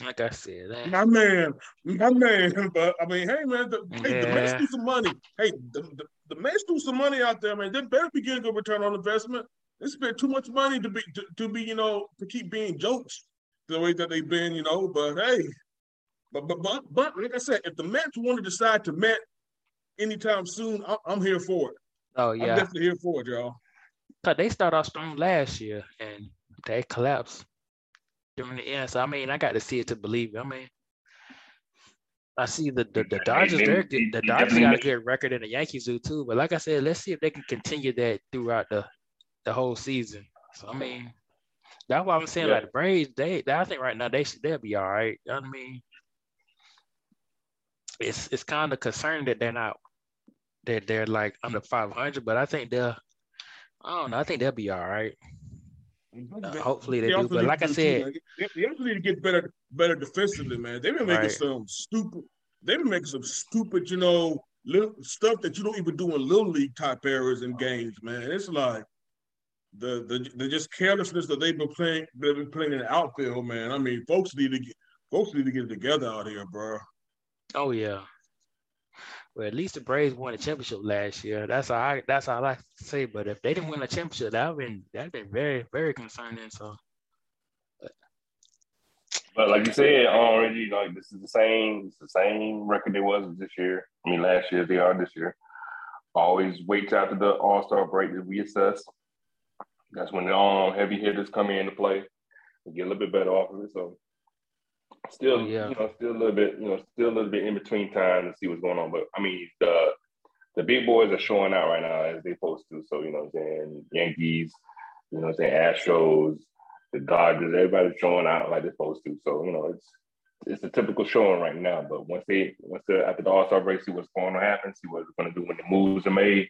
Like I said, that... my man, my man. But I mean, hey man, the, yeah. hey, the Mets need some money. Hey, the, the, the Mets do some money out there, man. They better be getting a return on investment. they spent too much money to be to, to be, you know, to keep being jokes the way that they've been, you know. But hey, but but but, but like I said, if the Mets want to decide to Met anytime soon, I'm, I'm here for it. Oh I'm yeah, definitely here for it, y'all. cause they started off strong last year and they collapsed during the end. So I mean, I got to see it to believe it. I mean, I see the the, the Dodgers. they- They're they- The they Dodgers got a good record, and the Yankees do too. But like I said, let's see if they can continue that throughout the the whole season. So I mean, that's why I'm saying Yeah. like the Braves. They, I think right now they should they'll be all right. You know what I mean, it's it's kind of concerning that they're not that they're like under 500, but I think they'll. I don't know. I think they'll be all right. Uh, hopefully they do. But like I too, said, they, they also need to get better, better defensively, man. They've been making Right. some stupid. They've been making some stupid, you know, little stuff that you don't even do in little league type errors in games, man. It's like the the, the just carelessness that they've been playing. They've been playing in the outfield, man. I mean, folks need to get folks need to get it together out here, bro. oh yeah. Well, at least the Braves won a championship last year. That's all I. That's all I can say. But if they didn't win a championship, that would been that been very very concerning. So But like you said already, like this is the same, it's the same record it was this year. I mean, last year they are this year. Always wait after the All Star break to reassess. That's when the um, heavy hitters come into play and get a little bit better off of it. So still, Yeah. you know, still a little bit, you know, still a little bit in between time to see what's going on. But I mean, the the big boys are showing out right now as they supposed to. So you know, what I'm saying Yankees, you know, what I'm saying Astros, the Dodgers, everybody's showing out like they're supposed to. So you know, it's it's a typical showing right now. But once they once the after the All Star break, see what's going to happen, see what they're going to do when the moves are made.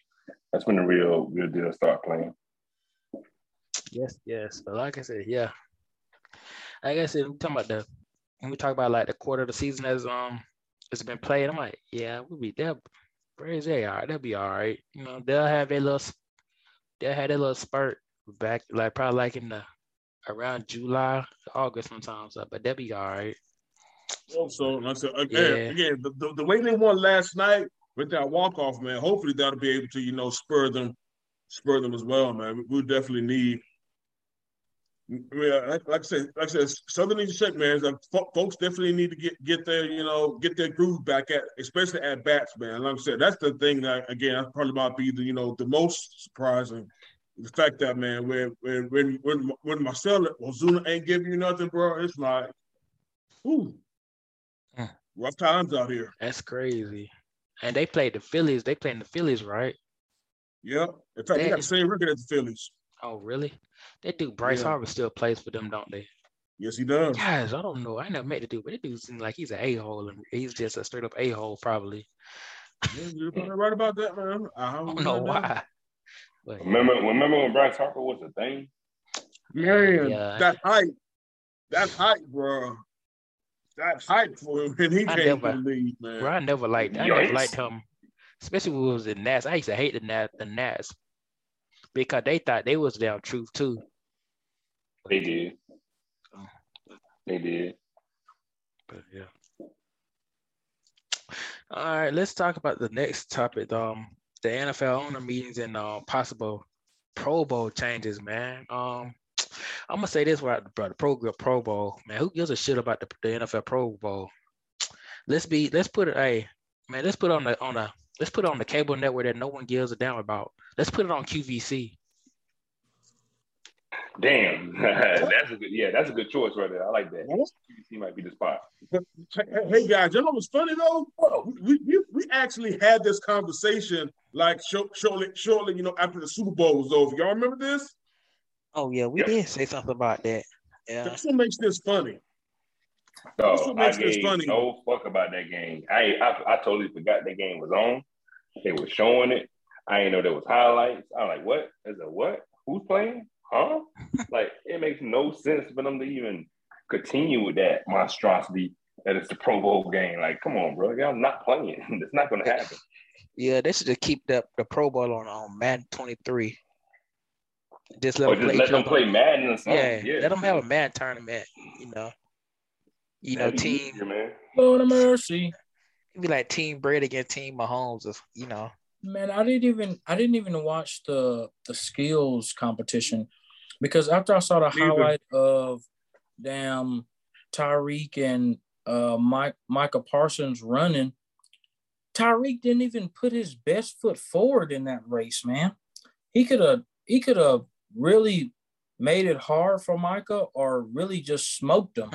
That's when the real real deal start playing. yes, yes. But like I said, yeah. Like I said, we talking about the when we talk about like the quarter of the season as um it's been played. I'm like, yeah, we'll be there. Braves, they all right. They'll be all right. You know, they'll have a little, they'll have a little spurt back, like probably like in the around July, August sometimes. uh, But they'll be all right. Also, like I said, again, Yeah. again, the, the, the way they won last night with that walk off, man. Hopefully, that'll be able to you know spur them, spur them as well, man. We, we definitely need. Yeah, like, like I said, like I said, Southern needs to check, man. Like, folks definitely need to get get their you know get their groove back at, especially at bats, man. Like I said, that's the thing that again, that's probably might be the you know the most surprising. The fact that man, when when when when, when Marcell Ozuna ain't giving you nothing, bro, it's like, ooh, Mm. rough times out here. That's crazy. And they played the Phillies. They playing the Phillies, right? Yep. In fact, they got the same record as the Phillies. Oh, really? That dude Bryce Yeah. Harper still plays for them, don't they? Yes, he does. Guys, I don't know. I never met the dude, but that dude seems like he's an a hole, and he's just a straight up a hole, probably. Yeah, You're probably right about that, man. I I don't know why. But Remember, remember when Bryce Harper was a thing? Man, Yeah. that height, that height, bro. That height for him, and he I came never- to the league, man. bro, I never liked. I never liked him, especially when it was the Nats. I used to hate the Nats, the Nats, because they thought they was down truth too. They did. They did. But yeah. All right, let's talk about the next topic. Um, the NFL owner meetings and uh, possible Pro Bowl changes, man. Um, I'm gonna say this right, bro. The Pro Pro Bowl, man. Who gives a shit about the, the NFL Pro Bowl? Let's be. Let's put it. Hey, man. Let's put it on the on the. Let's put it on the cable network that no one gives a damn about. Let's put it on QVC. Damn, that's a good. Yeah, that's a good choice right there. I like that. QVC might be the spot. Hey, hey, guys, you know what's funny though? We, we, we actually had this conversation like shortly, shortly, you know, after the Super Bowl was over. Y'all remember this? Oh yeah, we Yep. did say something about that. Yeah. That's what makes this funny. So That's what I makes this funny. no fuck about that game. I, I I totally forgot that game was on. They were showing it. I didn't know there was highlights. I'm like, what? Is a what? Who's playing? Huh? like it makes no sense for them to even continue with that monstrosity that it's the Pro Bowl game. Like, come on, bro. Y'all not playing. it's not gonna happen. Yeah, they should just keep the, the Pro Bowl on, on Madden 23. Just let Or them just play. let them play other. Madden or something. Yeah, Yeah. let them have a Madden tournament. You know, you know, That'd be team easier, man. Lord of mercy. it'd be like Team Brady against Team Mahomes. Or, you know, Man, I didn't even I didn't even watch the the skills competition because after I saw the Neither. highlight of damn Tyreek and uh Mike Micah Parsons running, Tyreek didn't even put his best foot forward in that race, man. He could have he could have really made it hard for Micah or really just smoked him.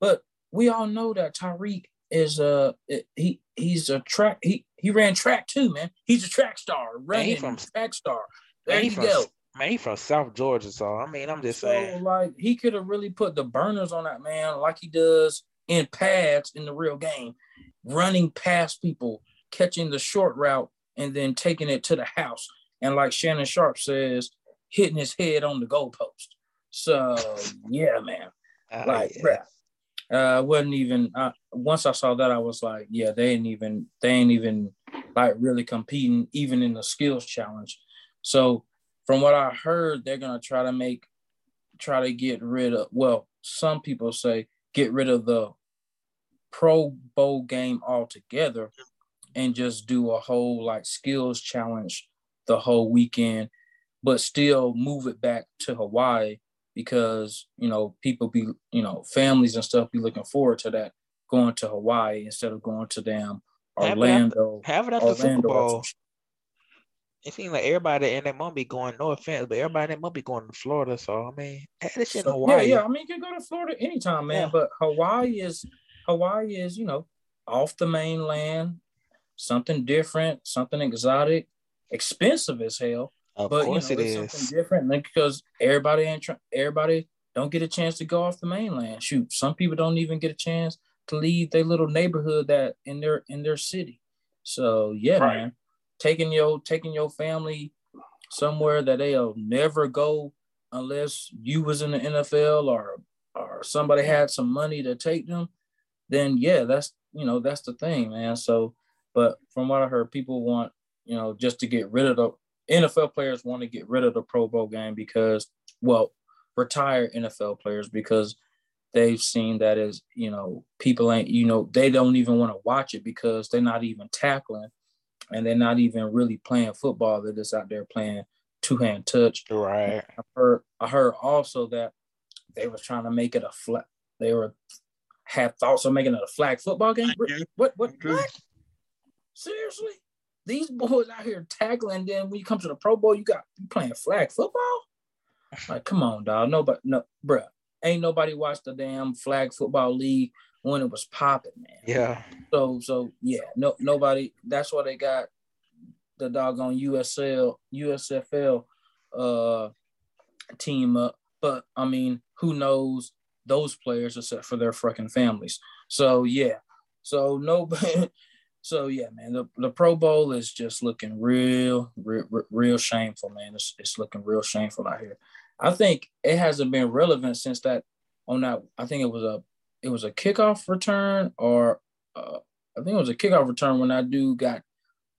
But we all know that Tyreek is a he he's a track he he ran track too, man. He's a track star, running from- track star. There Man, you from, go. man, he from South Georgia, so I mean, I'm just So saying. like he could have really put the burners on that man like he does in pads in the real game, running past people, catching the short route, and then taking it to the house. And like Shannon Sharpe says, hitting his head on the goalpost. So yeah, man. Uh, Like, yeah. Uh, wasn't even. Once I saw that, I was like, yeah, they ain't even. They ain't even like really competing, even in the skills challenge. So, from what I heard, they're gonna try to make, try to get rid of. Well, some people say get rid of the Pro Bowl game altogether, and just do a whole like skills challenge the whole weekend, but still move it back to Hawaii because you know people be you know families and stuff be looking forward to that going to Hawaii instead of going to damn Have it after- Orlando. Have it after Super Bowl. It seems like everybody in that must be going. No offense, but everybody in that must be going to Florida. So I mean, have this shit in So, yeah, Hawaii. yeah. I mean, you can go to Florida anytime, man. Yeah. But Hawaii is Hawaii is you know off the mainland, something different, something exotic, expensive as hell. Of but course you know, it it's is. something different like, because everybody ain't try- everybody don't get a chance to go off the mainland. Shoot, some people don't even get a chance to leave their little neighborhood that in their in their city. So yeah, Right. man, taking your taking your family somewhere that they'll never go unless you was in the NFL or or somebody had some money to take them. Then yeah, that's you know that's the thing, man. So, but from what I heard, people want you know just to get rid of the NFL players want to get rid of the Pro Bowl game because, well, retired NFL players because they've seen that as you know people ain't you know they don't even want to watch it because they're not even tackling and they're not even really playing football. They're just out there playing two hand touch. Right. I heard I heard also that they was trying to make it a flat. They were had thoughts of making it a flag football game. Yeah. What what what? Mm-hmm. Seriously? These boys out here tackling. Then when you come to the Pro Bowl, you got you playing flag football. Like, come on, dog. Nobody, no, bruh. Ain't nobody watched the damn flag football league when it was popping, man. Yeah. So, so yeah, no, nobody. That's why they got the doggone USL, USFL, uh, team up. But I mean, who knows those players except for their fucking families? So yeah, so no, so yeah, man. The, the Pro Bowl is just looking real, real, real shameful, man. It's it's looking real shameful out here. I think it hasn't been relevant since that on that. I think it was a it was a kickoff return or uh, I think it was a kickoff return when that dude got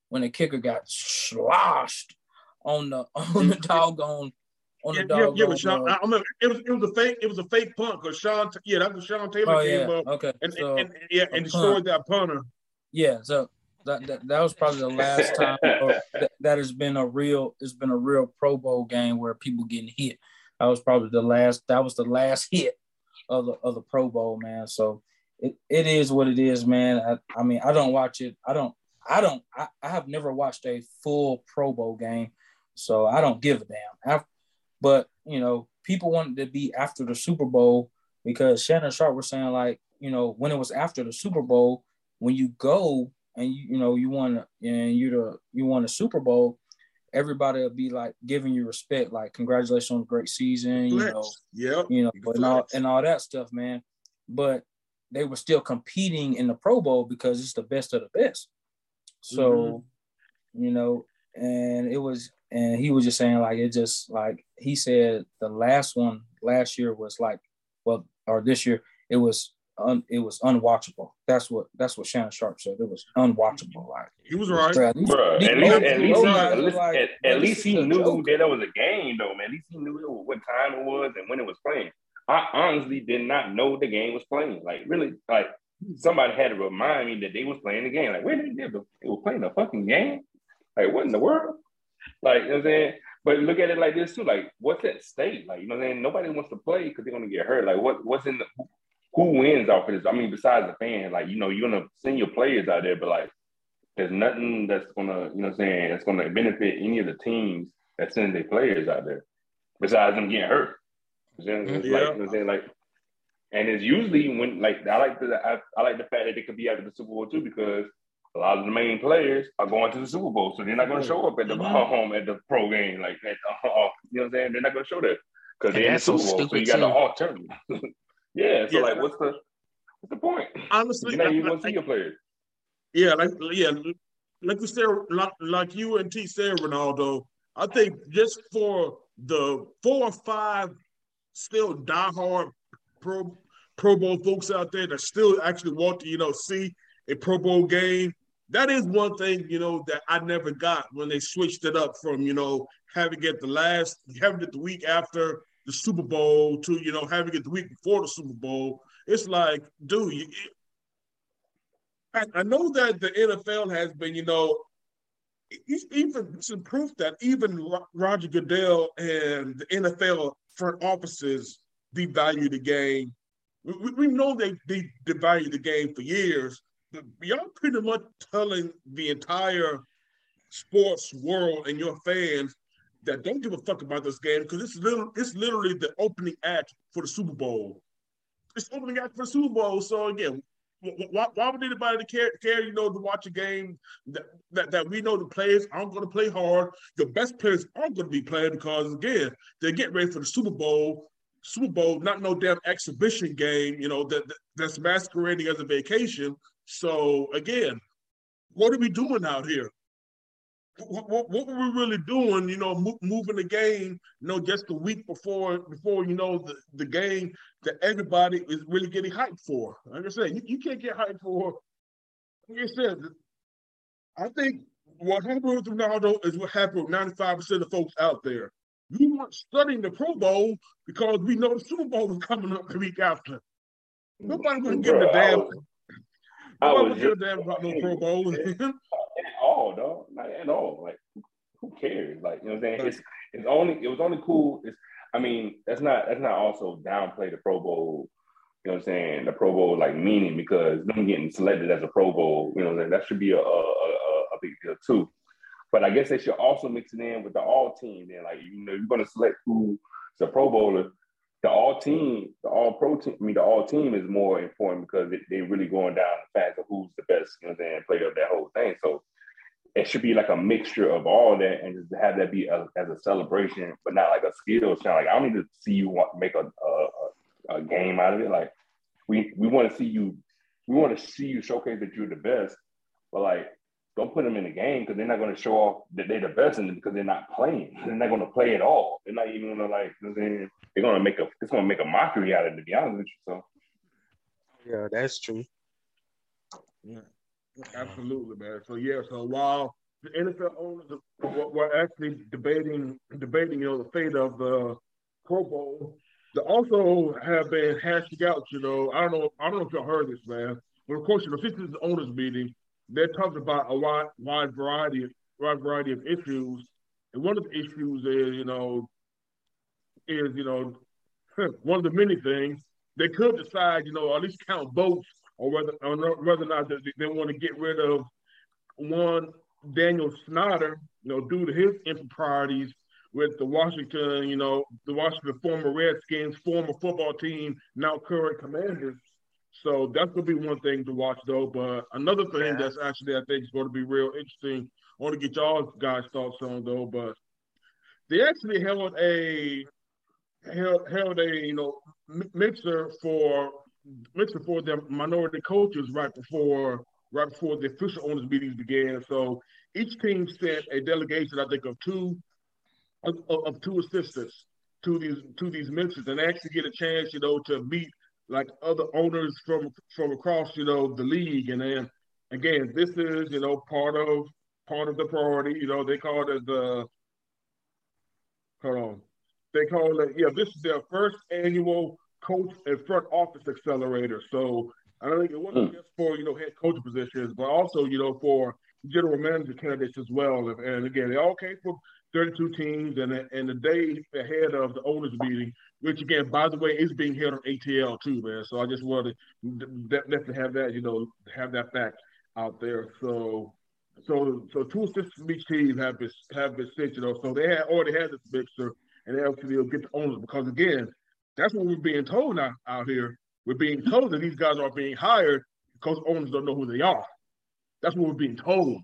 when the kicker got sloshed on the on the doggone on Yeah, the yeah, doggone. yeah, but Sean, uh, I remember it was it was a fake it was a fake punt because Sean yeah that was Sean Taylor oh yeah, came up okay. and, so and, and yeah and destroyed that punter. Yeah, so that, that that was probably the last time that, that has been a real it's been a real Pro Bowl game where people getting hit. That was probably the last that was the last hit of the of the Pro Bowl, man. So it, it is what it is, man. I, I mean, I don't watch it. I don't I don't I, I have never watched a full Pro Bowl game, so I don't give a damn. But you know, people wanted to be after the Super Bowl because Shannon Sharpe was saying like, you know, when it was after the Super Bowl, when you go and you you know you won and you the you won the Super Bowl, everybody will be like giving you respect, like congratulations on a great season, you know, yeah, you know, and all and all that stuff, man. But they were still competing in the Pro Bowl because it's the best of the best. So, you know, and it was, and he was just saying like it just like he said the last one last year was like, well, or this year it was un, it was unwatchable. That's what that's what Shannon Sharpe said. It was unwatchable. Like, He was right. Bro, at least, old- at least, old he, at least, like, at, at least he knew joke." that that was a game, though, man. At least he knew what time it was and when it was playing. I honestly did not know the game was playing. Like, really, like somebody had to remind me that they was playing the game. Like, wait a minute, they were playing a fucking game. Like, what in the world? Like, you know what I'm saying? But look at it like this too. Like, what's at stake? Like, you know what I'm saying? Nobody wants to play because they're gonna get hurt. Like, what what's in the who wins off of this? I mean, besides the fan, like, you know, you're gonna send your players out there, but like there's nothing that's gonna, you know what I'm saying, that's gonna benefit any of the teams that send their players out there, besides them getting hurt. You know, mm-hmm. like, you know what I'm saying? Like, and it's usually when like I like the I, I like the fact that they could be out of the Super Bowl too because a lot of the main players are going to the Super Bowl, so they're not going to show up at the mm-hmm. home at the pro game like that. Uh, you know what I'm saying? They're not going to show that because they're in the Super Bowl, so you got too. the alternative. yeah, so yeah. like, what's the what's the point? Honestly, you're not even going to see your players. Yeah, like yeah, like we said, like, like you and T said, Ronaldo. I think just for the four or five still diehard pro Pro Bowl folks out there that still actually want to, you know, see a Pro Bowl game. That is one thing, you know, that I never got when they switched it up from, you know, having it the last, having it the week after the Super Bowl to, you know, having it the week before the Super Bowl. It's like, dude, you, I, I know that the NFL has been, you know, even some proof that even Roger Goodell and the NFL front offices devalue the game. We, we know they, they devalue the game for years, but y'all pretty much telling the entire sports world and your fans that don't give a fuck about this game because it's literally, it's literally the opening act for the Super Bowl. It's opening act for the Super Bowl. So again, why, why would anybody care, care, you know, to watch a game that, that, that we know the players aren't going to play hard? Your best players aren't going to be playing because, again, they're getting ready for the Super Bowl. Super Bowl, not no damn exhibition game, you know, that, that that's masquerading as a vacation. So, again, what are we doing out here? What, what, were we really doing? You know, mo- moving the game. You know, just a week before before you know the, the game that everybody is really getting hyped for. Like I said, you, you can't get hyped for. Like I said, I think what happened with Ronaldo is what happened with ninety five percent of folks out there. We weren't studying the Pro Bowl because we know the Super Bowl was coming up the week after. Nobody was giving a damn. Nobody was giving a damn about no Pro Bowl. all, dog. Not at all. Like, who cares? Like, you know what I'm saying? It's it's only it was only cool. It's I mean, that's not that's not also downplay the Pro Bowl. You know what I'm saying? The Pro Bowl like meaning because them getting selected as a Pro Bowl, you know, that should be a, a, a, a big deal too. But I guess they should also mix it in with the all team. Then, like you know, you're going to select who's the Pro Bowler. The all team, the all pro team. I mean, the all team is more important because they, they really going down the fact of who's the best, you know, what I'm saying, player of that whole thing. So it should be like a mixture of all that and just have that be a, as a celebration, but not like a skill shot. Like I don't need to see you want make a, a, a game out of it. Like we we want to see you, we want to see you showcase that you're the best, but like don't put them in the game because they're not going to show off that they're the best in it because they're not playing. They're not going to play at all. They're not even going to like. They're going to make a. It's going to make a mockery out of it. To be honest with you, so. Yeah, that's true. Yeah. Absolutely, man. So yeah, so while the NFL owners were actually debating debating, you know, the fate of the Pro Bowl, they also have been hashing out, you know, I don't know, I don't know if y'all heard this, man. But of course, you know, since is the owners meeting, they're talking about a wide wide variety of wide variety of issues. And one of the issues is, you know, is, you know, one of the many things, they could decide, you know, at least count votes or whether or whether or not they, they want to get rid of one Daniel Snyder, you know, due to his improprieties with the Washington, you know, the Washington former Redskins, former football team, now current Commanders. So that's gonna be one thing to watch though. But another thing yeah. that's actually I think is going to be real interesting. I want to get y'all guys' thoughts on though, but they actually held a held, held a you know mixer for mentioned for the minority coaches right before right before the official owners meetings began. So each team sent a delegation, I think, of two of, of two assistants to these to these mentions and actually get a chance, you know, to meet like other owners from from across, you know, the league. And then again, this is, you know, part of part of the priority. You know, they call it the hold on. They call it, yeah, this is their first annual coach and front office accelerator. So I don't think it wasn't mm. just for you know head coach positions, but also you know for general manager candidates as well. And again, they all came from 32 teams, and and the day ahead of the owners meeting, which again, by the way, is being held on ATL too, man. So I just wanted to definitely have that, you know, have that fact out there. So. So, so two assistants from each team have been have been sent, you know. So they had already had this mixer, and they obviously will get the owners because again, that's what we're being told now out here. We're being told that these guys are being hired because owners don't know who they are. That's what we're being told.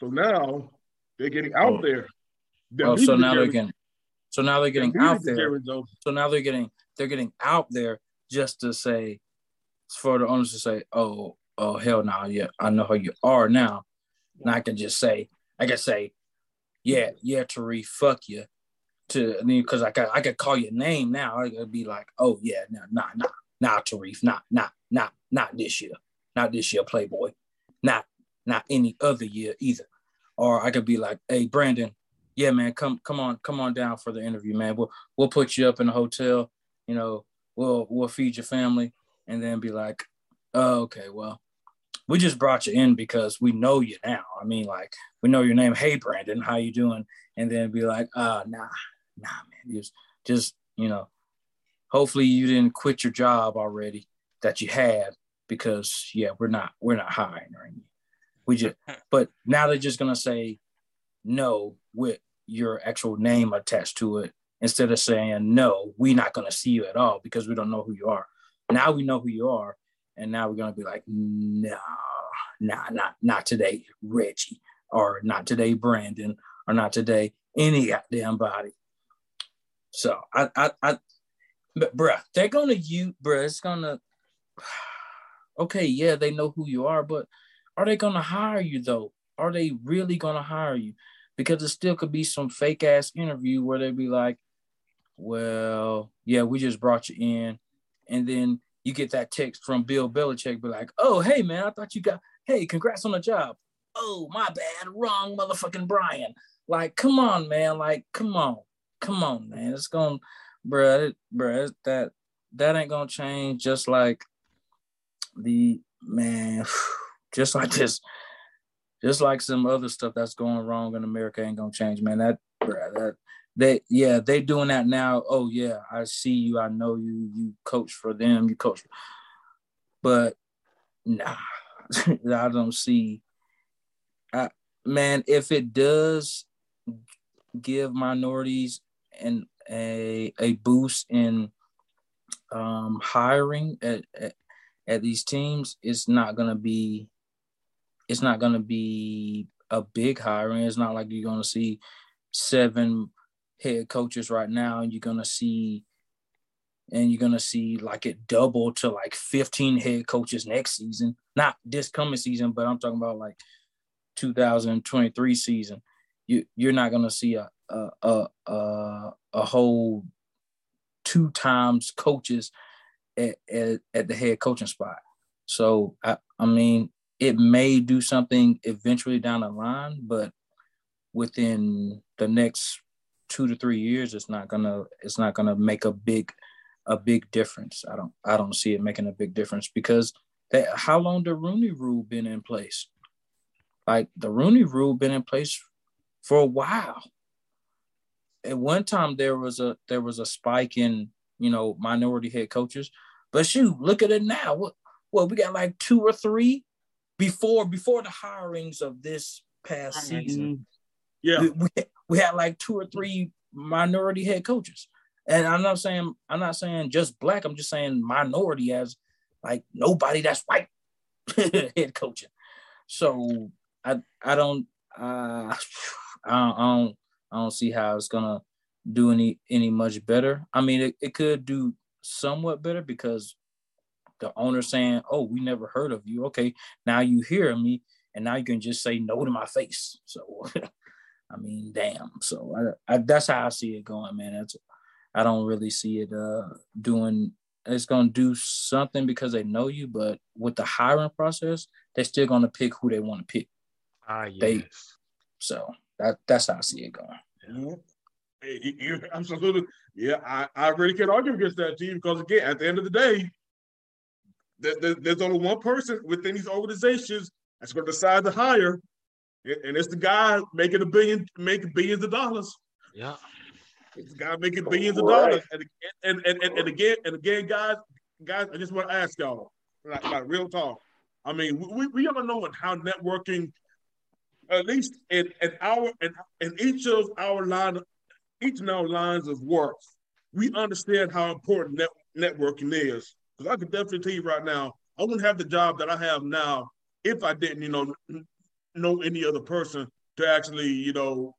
So now they're getting out oh. there. They're oh, so now they're getting so now they're getting they're out there. So now they're getting they're getting out there just to say for the owners to say, oh, oh hell no, yeah, I know who you are now. And I can just say, I can say, yeah, yeah, Tariq, fuck you. To because I could I could call your name now. I could be like, oh yeah, nah, nah, nah, nah, Tariq, not, not, not, not this year, not this year, Playboy, not, not any other year either. Or I could be like, hey, Brandon, yeah, man, come, come on, come on down for the interview, man. We'll, we'll put you up in a hotel. You know, we'll, we'll feed your family, and then be like, oh, okay, well, we just brought you in because we know you now. I mean, like, we know your name. Hey, Brandon, how you doing? And then be like, uh, nah, nah, man, just, just, you know, hopefully you didn't quit your job already that you had because yeah, we're not, we're not hiring or anything. We just, but now they're just gonna say no with your actual name attached to it instead of saying no, we're not gonna see you at all because we don't know who you are. Now we know who you are, and now we're gonna be like, no, nah, not not today, Reggie, or not today, Brandon, or not today, any goddamn body. So I I I, but bruh, they're gonna you, bruh. It's gonna. Okay, yeah, they know who you are, but are they gonna hire you though? Are they really gonna hire you? Because it still could be some fake ass interview where they'd be like, "Well, yeah, we just brought you in," and then you get that text from Bill Belichick, be like, "Oh, hey man, I thought you got, hey, congrats on the job." Oh, my bad, wrong, motherfucking Brian. Like, come on, man. Like, come on, come on, man. It's gonna, bruh, bruh, that that ain't gonna change. Just like the man, just like this, just like some other stuff that's going wrong in America ain't gonna change, man. That that they yeah they doing that now. Oh yeah, I see you, I know you, you coach for them, you coach, but nah, I don't see. I, man, if it does give minorities and a a boost in um, hiring at, at at these teams, it's not gonna be it's not gonna be a big hiring. It's not like you're gonna see seven head coaches right now, and you're gonna see and you're gonna see like it double to like 15 head coaches next season. Not this coming season, but I'm talking about like 2023 season. You you're not gonna see a a a a, whole two times coaches at, at, at the head coaching spot. So I, I mean, it may do something eventually down the line, but within the next two to three years, it's not gonna it's not gonna make a big a big difference. I don't I don't see it making a big difference because that how long the Rooney Rule been in place? Like the Rooney Rule been in place for a while. At one time there was a there was a spike in you know, minority head coaches. But shoot, look at it now. What well, we got like two or three before before the hirings of this past season. Yeah. We, we, we had like two or three minority head coaches. And I'm not saying I'm not saying just black, I'm just saying minority as like nobody that's white head coaching. So I I don't uh I don't I don't see how it's gonna do any any much better. I mean, it, it could do somewhat better because the owner saying, "Oh, we never heard of you." Okay, now you hear me, and now you can just say no to my face. So, I mean, damn. So I, I, that's how I see it going, man. That's I don't really see it uh doing. It's gonna do something because they know you, but with the hiring process, they're still gonna pick who they want to pick. Ah, yes. They, so that that's how I see it going. Mm-hmm. Yeah. You, absolutely. Yeah, I, I really can't argue against that, team because again, at the end of the day, there, there, there's only one person within these organizations that's going to decide to hire, and it's the guy making a billion, making billions of dollars. Yeah. It's the guy making billions of dollars. And, and, and, and, and again, and again, guys, guys, I just want to ask y'all, like, like real talk. I mean, we, we all know how networking, at least in, in our in, in each of our line, each of our lines of work, we understand how important net, networking is. Because I can definitely tell you right now, I wouldn't have the job that I have now if I didn't, you know, know any other person to actually, you know,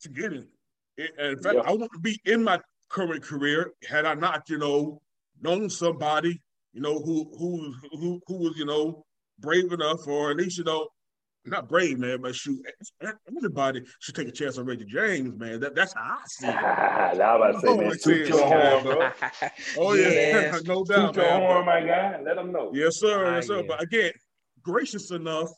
to get it. In in fact, Yeah. I wouldn't be in my current career had I not, you know, known somebody, you know, who who who who was, you know, brave enough, or at least, you know, not brave, man, but shoot, everybody should take a chance on Reggie James, man. That that's how I see it. now I'm about to say, Oh, man, toot your horn, bro. Oh yeah, Yes. no doubt, Toot your horn, my guy. Let them know. Yes, sir. Ah, Yes, sir. But again, gracious enough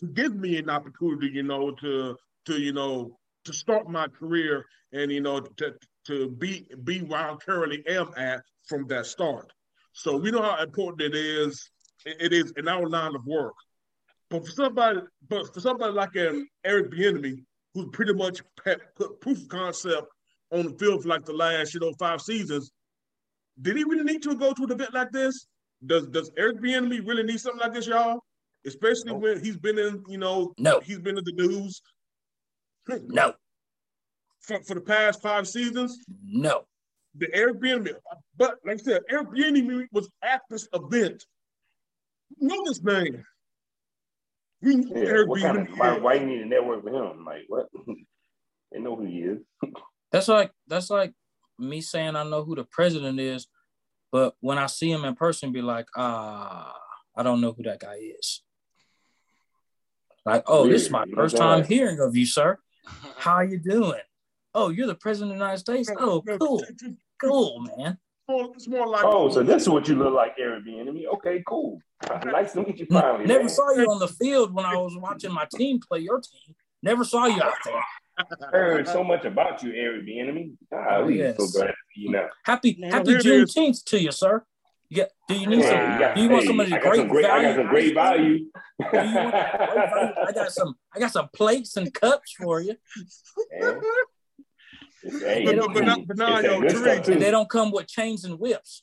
to give me an opportunity, you know, to to you know to start my career and you know to to be be where I currently am at from that start. So we know how important it is. It is in our line of work. But for somebody, but for somebody like um, Eric Bieniemy, who pretty much had put proof of concept on the field for like the last, you know, five seasons, did he really need to go to an event like this? Does Does Eric Bieniemy really need something like this, y'all? Especially when he's been in, you know, No. he's been in the news No, for, for the past five seasons. no. The Eric Bieniemy, but like I said, Eric Bieniemy was at this event. Know this name. We know Yeah, Eric what kind of, why, why you need a network with him? Like, what? they know who he is. That's like that's like me saying I know who the president is, but when I see him in person, be like, ah, I don't know who that guy is. Like, oh, this is my you first time saying? hearing of you, sir. How you doing? Oh, you're the president of the United States. Oh, cool, it's- it's cool, man. More- It's more like Oh, so this is what you look like, Eric Bieniemy. Okay, cool. nice to meet you finally. Never man. saw you on the field when I was watching my team play your team. Never saw you out there. heard so much about you, Eric Bieniemy. God, we Yes. so glad to see you now. Happy No, Happy here it is. Juneteenth to you, sir. Yeah. do you need Hey, some? you got- do you want hey, some of the great some great, I got value some great value. Do you want some great value? I got some. I got some plates and cups for you, Man. It's, hey, But- but- but not- but now, yo, Tariq, and they don't come with chains and whips.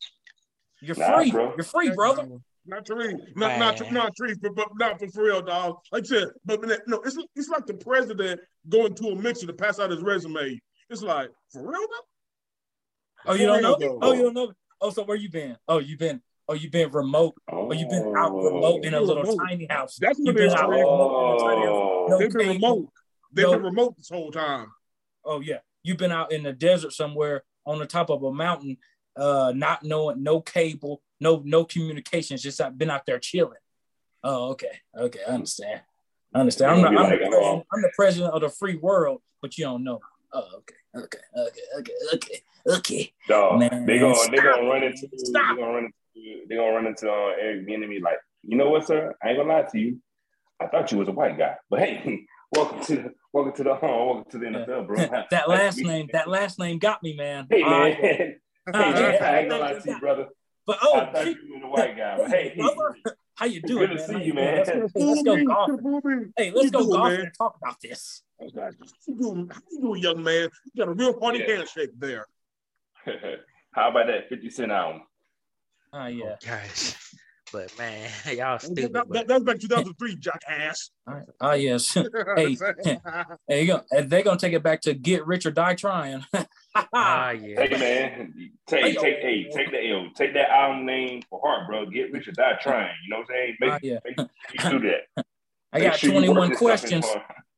You're Nah, free. bro. You're free, brother. Not tree, not not Man. not tree, but, but not for, for real, dog. Like I said, but but no, it's it's like the president going to a mixer to pass out his resume. It's like for real, though? Oh, you don't know? For real, Oh, though. you don't know? Oh, so where you been? Oh, you been? Oh, you been remote? Oh, you been out remote in a little Remote. tiny house? That's You what been it is. out Tariq. remote in a tiny house? Oh, No They've been remote. They've No. been remote this whole time. Oh yeah, you've been out in the desert somewhere on the top of a mountain, uh, not knowing no cable, no no communications, just been out there chilling. Oh, okay, okay, I understand. I understand. I'm, not, I'm, be the president, I'm the president of the free world, but you don't know. Oh, okay, okay, okay, okay, okay, okay. dog. Man, they gonna they gonna run into Stop. they gonna run into they gonna run into uh, Eric Bieniemy like, you know what, sir? I ain't gonna lie to you. I thought you was a white guy, but hey, welcome to the welcome to the uh, welcome to the NFL, bro. that last to meet you, name, that last name got me, man. Hey man, yeah. hey man, yeah. I ain't gonna lie to you, brother. But I oh, thought shit, you was a white guy, but hey, brother, how you doing, Good to see you, man. Let's, let's go Booby, golfing. Hey, let's go doing, golfing and talk about this. How you doing, how you doing, young man? You got a real funny Yeah. handshake there. How about that 50 Cent album? Ah, yeah. Gosh. But man, y'all stupid. that, but- that was back 2003, jackass. Ah, yes. Hey, Hey, you go. They're gonna take it back to get rich or die trying. Ah, Hey yeah. man, take take hey, take the L, take that album name for heart, bro. Get rich or die trying. You know what I'm saying? Make, Ah, yeah. make, make you do that. I Make got sure 21 this stuff in questions.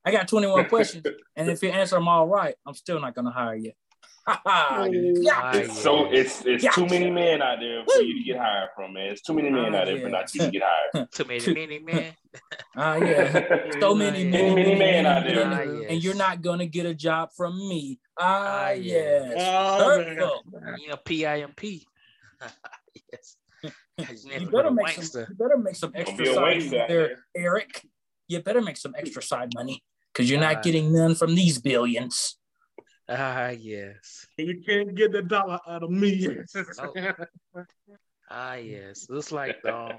I got 21 questions, and if you answer them all right, I'm still not gonna hire you. Yeah. Ah, It's so it's it's Yeah. too many men out there for you to get hired from, man. It's too many men Ah, out there for not you to get hired. Too many mini man. Ah, yeah. So many, Many, many, many men out there. many, Ah, yes. and you're not gonna get a job from me. Ah, Ah, yes. Oh, man. You know, P-I-M-P. yes. You better make some. You beter make some extra be side money there, there. Eric. You better make some extra side money because you're not Ah. getting none from these billions. Ah, yes. You can't get the dollar out of me. Ah, yes. It's like um,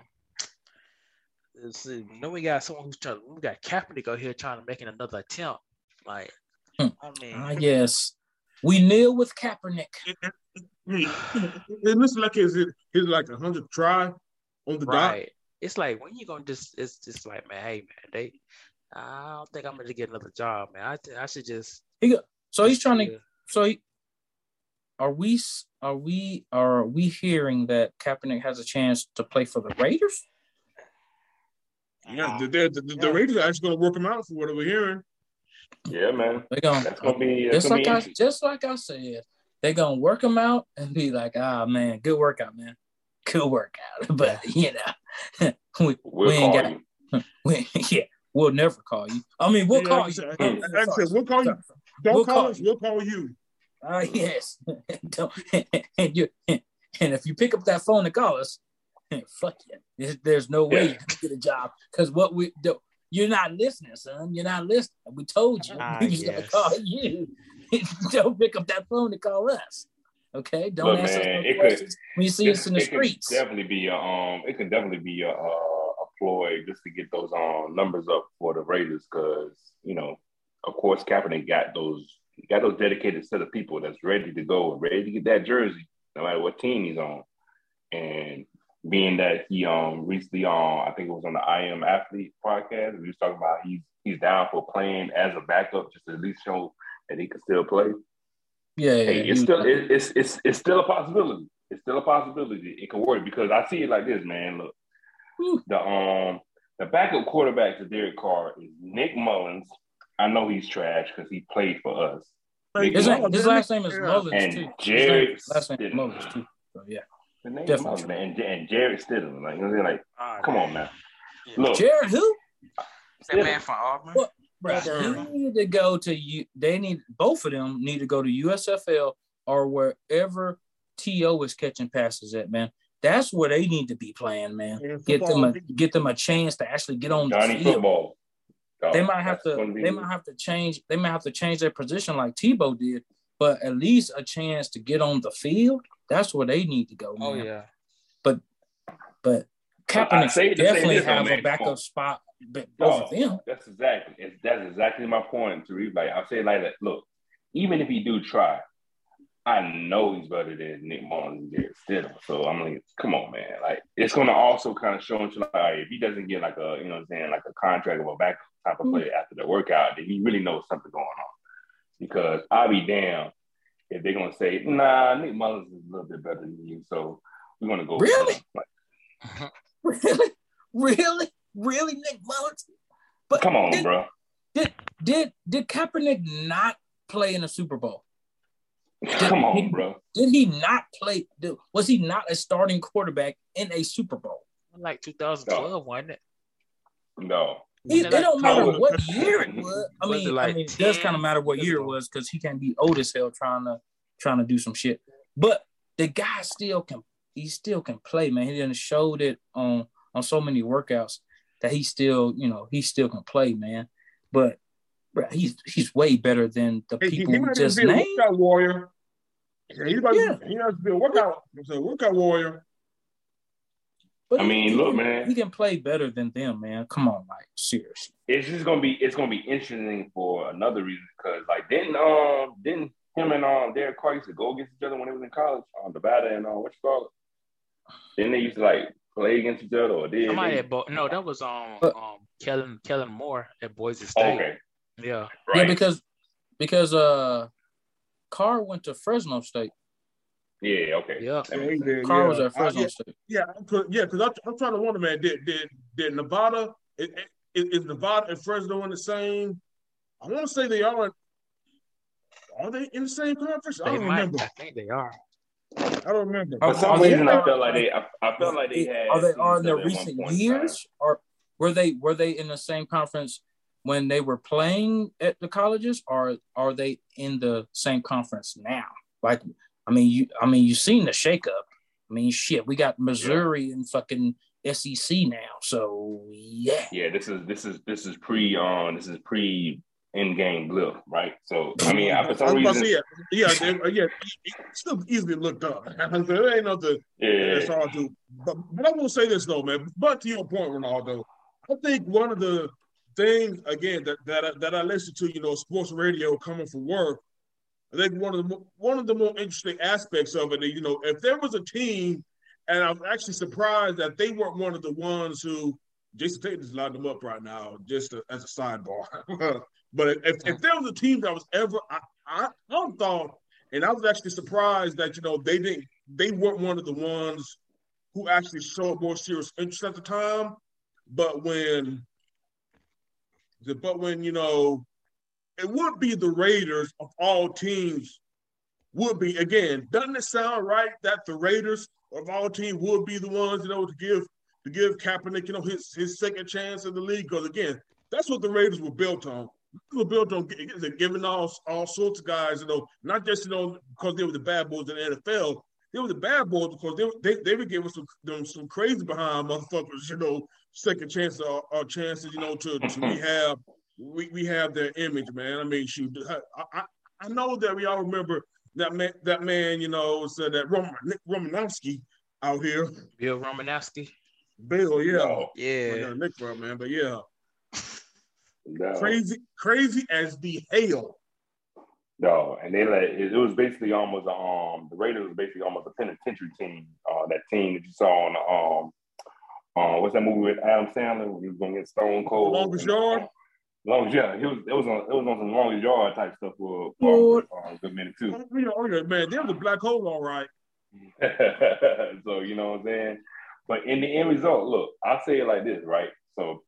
See, then we got someone who's trying. We got Kaepernick out here trying to make another attempt. Like, Hmm. I mean, Ah, yes. We kneel with Kaepernick. It looks like his his like a hundred try on the dot. It's like when you gonna just. It's just like, man, hey, man, they. I don't think I'm gonna get another job, man. I, thi- I should just. He go, so he's trying to. Yeah. So he, are we? Are we? Are we hearing that Kaepernick has a chance to play for the Raiders? Yeah, the, the, the, the Raiders are actually going to work him out for what we're hearing. Yeah, man. They're gonna That's gonna be that's just gonna like be I interesting. just like I said, they're gonna work him out and be like, ah man, good workout, man. Good workout. But you know, we, We'll we ain't call got you. we, yeah, we'll never call you. I mean, we'll Yeah, call like you. I said, like I said, we'll call you. Don't We'll call, call us. you. We'll call you. Ah, yes. Don't, and you and if you pick up that phone and call us, fuck you. There's, there's no way Yeah. you can get a job because what we do, you're not listening, son. You're not listening. We told you. Ah, we was gonna yes. call you. Don't pick up that phone and call us. Okay. Don't Look, ask us no it could- questions when you see us in the it could streets. definitely be a um, it can definitely be a, a, a ploy just to get those um numbers up for the Raiders because you know, of course, Kaepernick got those got those dedicated set of people that's ready to go and ready to get that jersey, no matter what team he's on. And being that he um recently um I think it was on the I Am Athlete podcast, we was talking about he's he's down for playing as a backup just to at least show that he can still play. Yeah, yeah. Hey, it's he- still it, it's it's it's still a possibility. It's still a possibility. It can work because I see it like this, man. Look, the um the backup quarterback to Derek Carr is Nick Mullens. I know he's trash because he played for us. Like, his, His name- his last name is Yeah. Mullins And too. His Jared last name is Mullins too. So yeah. The name Definitely. Mullins, man. And, and Jarrett Stidham. Like, you know what I'm like, Ah, come on, man. Look, Jared who? that man from Auburn. What? Bro, Auburn. need to go to you. They need both of them need to go to USFL or wherever To is catching passes at. Man, that's where they need to be playing. Man, Yeah, get them a get them a chance to actually get on the Johnny field. football. Dog, They might have to. be- They might have to change. They might have to change their position like Tebow did, but at least a chance to get on the field. That's where they need to go. Oh yeah. But but Kaepernick say to say definitely this, though, have a backup come spot. but Both of them. That's exactly that's exactly my point, Tariq. Like I say, like that. Look, even if he do try, I know he's better than Nick Mullens and Jarrett Stidham. So I'm like, come on, man. Like it's gonna also kind of show him like if he doesn't get like a you know what I'm saying like a contract of a back type of mm. player after the workout, then he really knows something going on. Because I'll be damned if they're gonna say, nah, Nick Mullens is a little bit better than you, so we're gonna go. Really? Like, Really, really, really, Nick Mullens. But come on, did, bro. Did did did Kaepernick not play in a Super Bowl? Come on, bro. Did he not play? did- Was he not a starting quarterback in a Super Bowl? Like 2012, wasn't it? No. It, Wasn't it it don't matter no. what year it was. I Was mean, it like I mean, it does kind of matter what year it was because he can be old as hell trying to trying to do some shit. But the guy still can. He still can play, man. He done showed it on on so many workouts that he still, you know, he still can play, man. But bro, he's he's way better than the Hey, people he we might just just be named. workout warrior. Yeah, he might, Yeah. he has to be a workout, he's a workout warrior. But I mean, he look, man. he can play better than them, man. Come on, like seriously. It's just gonna be it's gonna be interesting for another reason because like didn't um didn't him and um Derek Carr used to go against each other when they was in college on Nevada and uh, what you call it? Then they used to like play against each other or did Somebody they? at Bo- no, that was um But- um Kellen Kellen Moore at Boise State. okay, Yeah. right. Yeah, because because uh, Carr went to Fresno State. yeah, okay. Yeah. That Yeah, makes he sense. did, Carr yeah. was at I- Fresno yeah, State. Yeah, cause, yeah, because I'm, I'm trying to wonder, man, did did did Nevada is, is, is Nevada and Fresno in the same? I want to say they are. Are they in the same conference? I don't might. remember. I think they are. I don't remember. For some reason, I felt like they I, I felt like they had. Are they seen are in each the other at one recent point in years, or were they were they in the same conference when they were playing at the colleges, or are they in the same conference now? Like, I mean, you I mean, you've seen the shakeup. I mean, shit, we got Missouri and fucking SEC now, so yeah. Yeah, this is this is this is pre um this is pre in game blip, right? So I mean, I, for I some was about to reason, say, yeah, yeah, they- yeah, still easily looked up. So it ain't nothing yeah, that's hard to. But, but I will say this though, man. But to your point, Ronaldo, I think one of the things again that that I, that I listen to, you know, sports radio coming from work. I think one of the one of the more interesting aspects of it, you know, if there was a team, and I'm actually surprised that they weren't one of the ones who Jason Tatum just lined them up right now, just to, as a sidebar. but if, if there was a team that was ever, I, I, I thought, and I was actually surprised that you know they didn't, they weren't one of the ones who actually showed more serious interest at the time. But when, but when you know, it would be the Raiders of all teams. Would be again. Doesn't it sound right that the Raiders of all teams would be the ones you know to give to give Kaepernick you know his his second chance in the league? Because again, that's what the Raiders were built on. They were built on giving all all sorts of guys you know not just you know because they were the bad boys in the NFL, they were the bad boys because they they, they were giving some some crazy behind motherfuckers, you know, second chances or, or chances, you know, to, to have, we, we have their image, man. I mean, shoot, I, I, I know that we all remember that man that man, you know, said that Roman Nick Romanowski out here. Bill Romanowski. Bill, yeah. No. Yeah. Nick from man, but yeah. No. Crazy, crazy as the hell. No, and they let it, it was basically almost um the Raiders was basically almost a penitentiary team. Uh, that team that you saw on um uh what's that movie with Adam Sandler? When he was gonna get Stone Cold. Longest yard. Long, yeah, he was. It was on. It was on some longest yard type stuff for, for uh, a good minute too. Oh, yeah, oh, yeah, man, they was a black hole, all right. so you know what I'm saying. But in the end result, look, I'll say it like this, right? So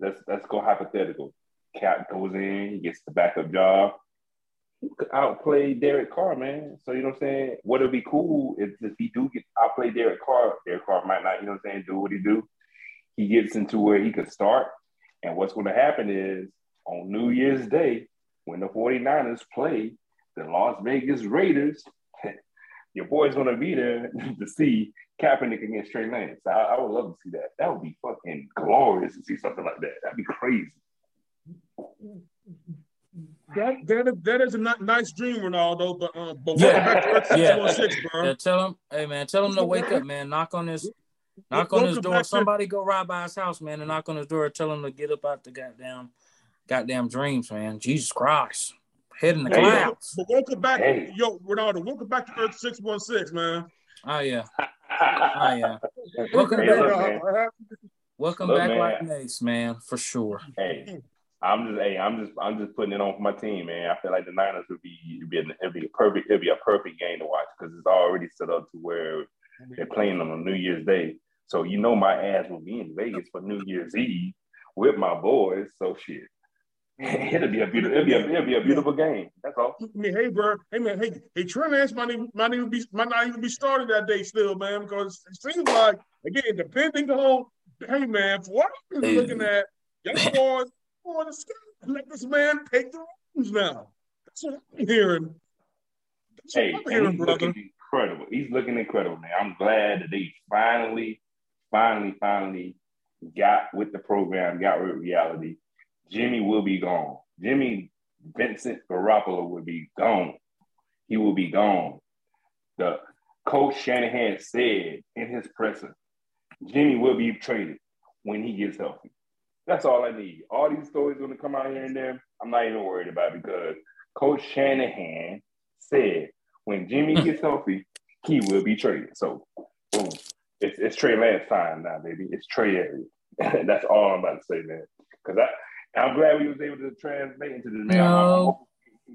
let's let's go hypothetical. Cap goes in, he gets the backup job outplay Derek Carr, man. So you know what I'm saying? What would be cool is if he do get outplay Derek Carr, Derek Carr might not, you know what I'm saying, do what he do. He gets into where he could start. And what's going to happen is on New Year's Day, when the 49ers play the Las Vegas Raiders, your boy's to be there to see Kaepernick against Trey Lance. I, I would love to see that. That would be fucking glorious to see something like that. That'd be crazy. That that is, that is a nice dream, Ronaldo. But um, but Yeah. welcome back to Earth Yeah. 616, bro. Yeah, tell him, hey man, tell him to wake up, man. Knock on his knock on his door. back to- Somebody go ride by his house, man, and knock on his door. Tell him to get up out the goddamn goddamn dreams, man. Jesus Christ. Head in the Hey, clouds. But welcome back, Hey. yo, Ronaldo. Welcome back to Earth 616, man. Oh yeah. Oh yeah. Welcome Hey, back. look, man. Welcome Look, back man. like Mace, man, for sure. Hey, I'm just hey, I'm just I'm just putting it on for my team, man. I feel like the Niners would be it'd be, an, it'd be a perfect it'd be a perfect game to watch because it's already set up to where they're playing on a New Year's Day. So you know my ass will be in Vegas for New Year's Eve with my boys. So shit. it'll be a beautiful it'll be a, it'll be a beautiful game. That's all. I mean, hey, bro. Hey, man. Hey, hey, Trey Lance might even, might even be might not even be starting that day still, man. Because it seems like again, depending on hey, man, for what I'm looking at, young boys the sky, let this man take the reins now. That's what I'm hearing. That's what Hey, I'm hearing, he's brother. looking incredible. He's looking incredible, man. I'm glad that they finally, finally, finally got with the program, got with reality. Jimmy will be gone. Jimmy Vincent Garoppolo will be gone. He will be gone. The coach Shanahan said in his presser, Jimmy will be traded when he gets healthy. That's all I need. All these stories going to come out here and there. I'm not even worried about it because Coach Shanahan said when Jimmy gets healthy, he will be traded. So, boom. It's, it's Trey Lance time now, baby. It's Trey area. That's all I'm about to say, man. Because I, I'm glad we was able to translate into this, man. I'm- I'm No.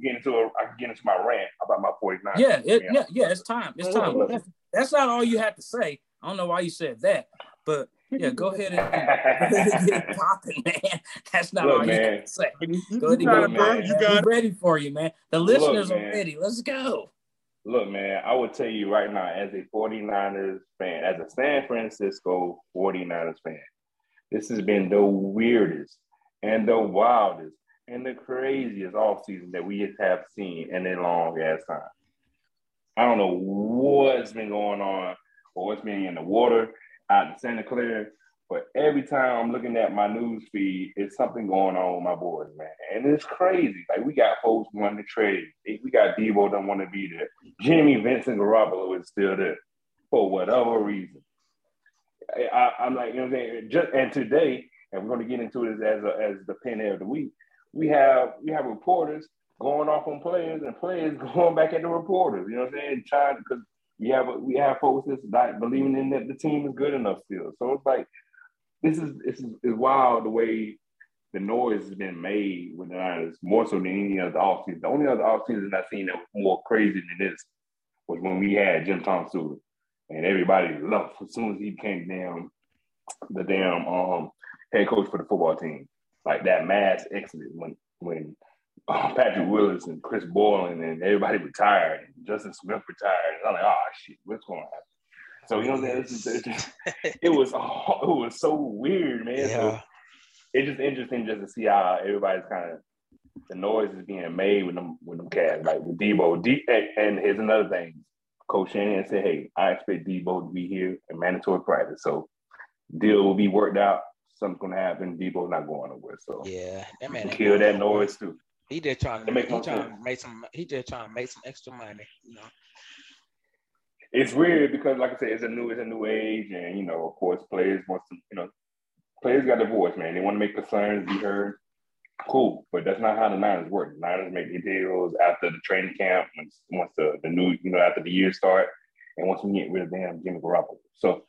get into a, I can get into my rant about my 49. Yeah, it, yeah, yeah, it's time. It's time. That's, that's not all you have to say. I don't know why you said that, but yeah, go ahead and, go get it popping, man. That's not Look, all you man. have to say. You, you, Go ahead you and got get it, man. You got it. ready for you, man. The Look, listeners are ready. Let's go. Look, man, I will tell you right now, as a 49ers fan, as a San Francisco 49ers fan, this has been the weirdest and the wildest and the craziest offseason that we have seen in a long ass time. I don't know what's been going on or what's been in the water out in Santa Clara, but every time I'm looking at my news feed, it's something going on with my boys, man. And it's crazy. Like we got folks wanting to trade. We got Debo don't want to be there. Jimmy Vincent Garoppolo is still there for whatever reason. I, am like, you know what I'm saying? Just, and today, and we're going to get into it as a, as the pinhead of the week. We have we have reporters going off on players and players going back at the reporters. You know what I'm saying? Trying because we have we have folks that's like believing in that the team is good enough still. So it's like this is this is, is wild the way the noise has been made with the Niners more so than any other offseason. The only other offseason I've seen that was more crazy than this was when we had Jim Tomsula. And everybody loved as soon as he came down the damn um head coach for the football team. Like that mass exodus when when Oh, Patrick Willis and Chris Borland and everybody retired and Justin Smith retired. And I'm like, oh shit, what's going to happen? So you know what I'm saying? it was oh, it was so weird, man. Yeah. So it's just interesting just to see how everybody's kind of the noise is being made with them with them cats, like with Debo. D, and, and here's another thing. Coach Shanahan said, "Hey, I expect Debo to be here in mandatory practice, so deal will be worked out. Something's gonna happen. Debo's not going nowhere. So yeah, that man kill that noise too. He just trying to make, he trying to make some. He just trying to make some extra money. You know. It's weird because, like I said, it's a new, it's a new age, and you know, of course, players want to, you know, players got the voice, man. They want to make concerns be heard. Cool, but that's not how the Niners work. The Niners make their deals after the training camp, once once the, the new, you know, after the year start, and once we get rid of damn Jimmy Garoppolo. So